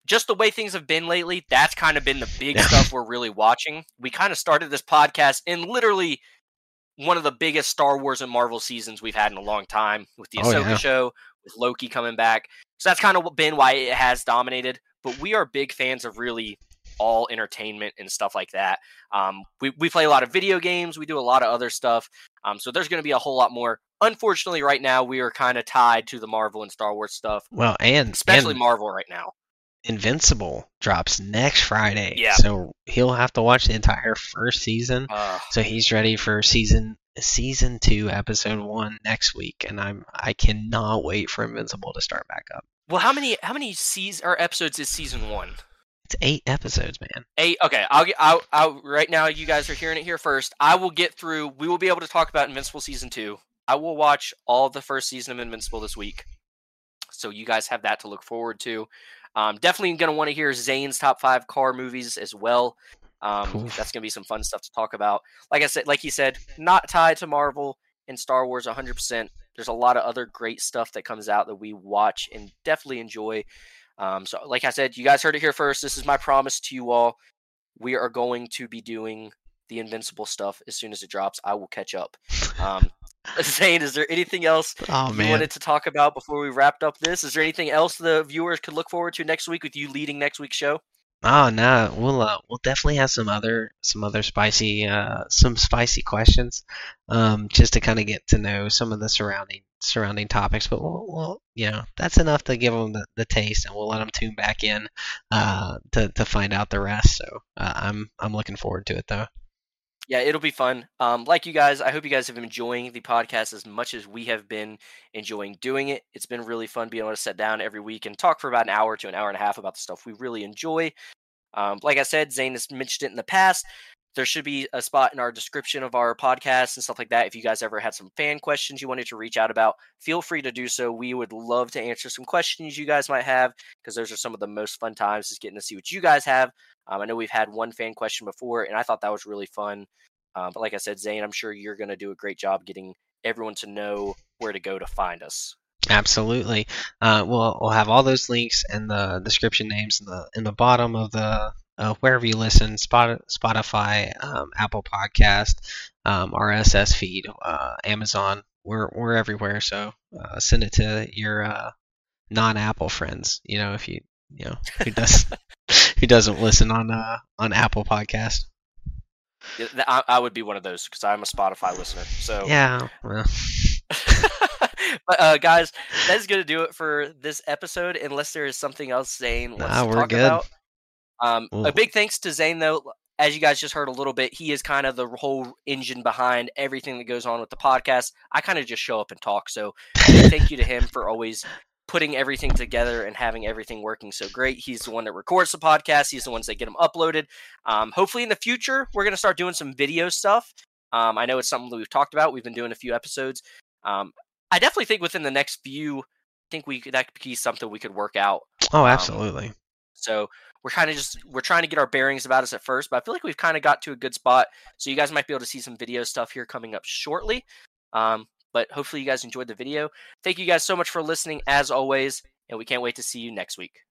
Just the way things have been lately, that's kind of been the big stuff we're really watching. We kind of started this podcast in literally one of the biggest Star Wars and Marvel seasons we've had in a long time with the Oh, yeah. show, with Loki coming back. So that's kind of been why it has dominated. But we are big fans of really all entertainment and stuff like that. Um, we, we play a lot of video games. We do a lot of other stuff. Um, so there's going to be a whole lot more. Unfortunately, right now we are kind of tied to the Marvel and Star Wars stuff, well, and especially and Marvel right now. Invincible drops next Friday. Yeah. So he'll have to watch the entire first season. Uh, So he's ready for season season two, episode one next week, and I'm I cannot wait for Invincible to start back up. well, how many how many seas or episodes is season one? It's eight episodes, man. Eight. Okay, I'll get. I'll, I'll. Right now, you guys are hearing it here first. I will get through. We will be able to talk about Invincible season two. I will watch all the first season of Invincible this week, so you guys have that to look forward to. Um, definitely going to want to hear Zayne's top five car movies as well. Um, that's going to be some fun stuff to talk about. Like I said, like he said, not tied to Marvel and Star Wars 100%. There's a lot of other great stuff that comes out that we watch and definitely enjoy. Um, so, like I said, you guys heard it here first. This is my promise to you all. We are going to be doing the Invincible stuff as soon as it drops. I will catch up. Um, (laughs) Zayne, is there anything else oh, you wanted to talk about before we wrapped up this? Is there anything else the viewers could look forward to next week with you leading next week's show? Oh no, we'll uh, we'll definitely have some other some other spicy uh, some spicy questions, um, just to kind of get to know some of the surrounding surrounding topics. But we'll, we'll you know that's enough to give them the, the taste, and we'll let them tune back in uh, to to find out the rest. So uh, I'm I'm looking forward to it though. Yeah, it'll be fun. Um, like you guys, I hope you guys have been enjoying the podcast as much as we have been enjoying doing it. It's been really fun being able to sit down every week and talk for about an hour to an hour and a half about the stuff we really enjoy. Um, like I said, Zayne has mentioned it in the past. There should be a spot in our description of our podcast and stuff like that. If you guys ever had some fan questions you wanted to reach out about, feel free to do so. We would love to answer some questions you guys might have because those are some of the most fun times is getting to see what you guys have. Um, I know we've had one fan question before, and I thought that was really fun. Uh, but like I said, Zayne, I'm sure you're going to do a great job getting everyone to know where to go to find us. Absolutely. Uh, we'll we'll have all those links and the description names in the in the bottom of the uh, wherever you listen, Spotify, um, Apple Podcast, um, RSS feed, uh, Amazon. We're we're everywhere. So uh, send it to your uh, non-Apple friends. You know, if you you know who does (laughs) who doesn't listen on uh, on Apple Podcast. I, I would be one of those because I'm a Spotify listener. So yeah. Well. (laughs) but uh, guys, that is going to do it for this episode. Unless there is something else Zayne wants nah, to talk good. about. Um, a big thanks to Zayne though. As you guys just heard a little bit, he is kind of the whole engine behind everything that goes on with the podcast. I kind of just show up and talk. So thank you to him for always putting everything together and having everything working so great. He's the one that records the podcast. He's the ones that get them uploaded. Um, hopefully, in the future, we're going to start doing some video stuff. Um, I know it's something that we've talked about. We've been doing a few episodes. Um, I definitely think within the next few, I think we that could be something we could work out. Oh, um, absolutely. so we're kind of just we're trying to get our bearings about us at first, but I feel like we've kind of got to a good spot. So you guys might be able to see some video stuff here coming up shortly. Um, but hopefully, you guys enjoyed the video. Thank you guys so much for listening, as always, and we can't wait to see you next week.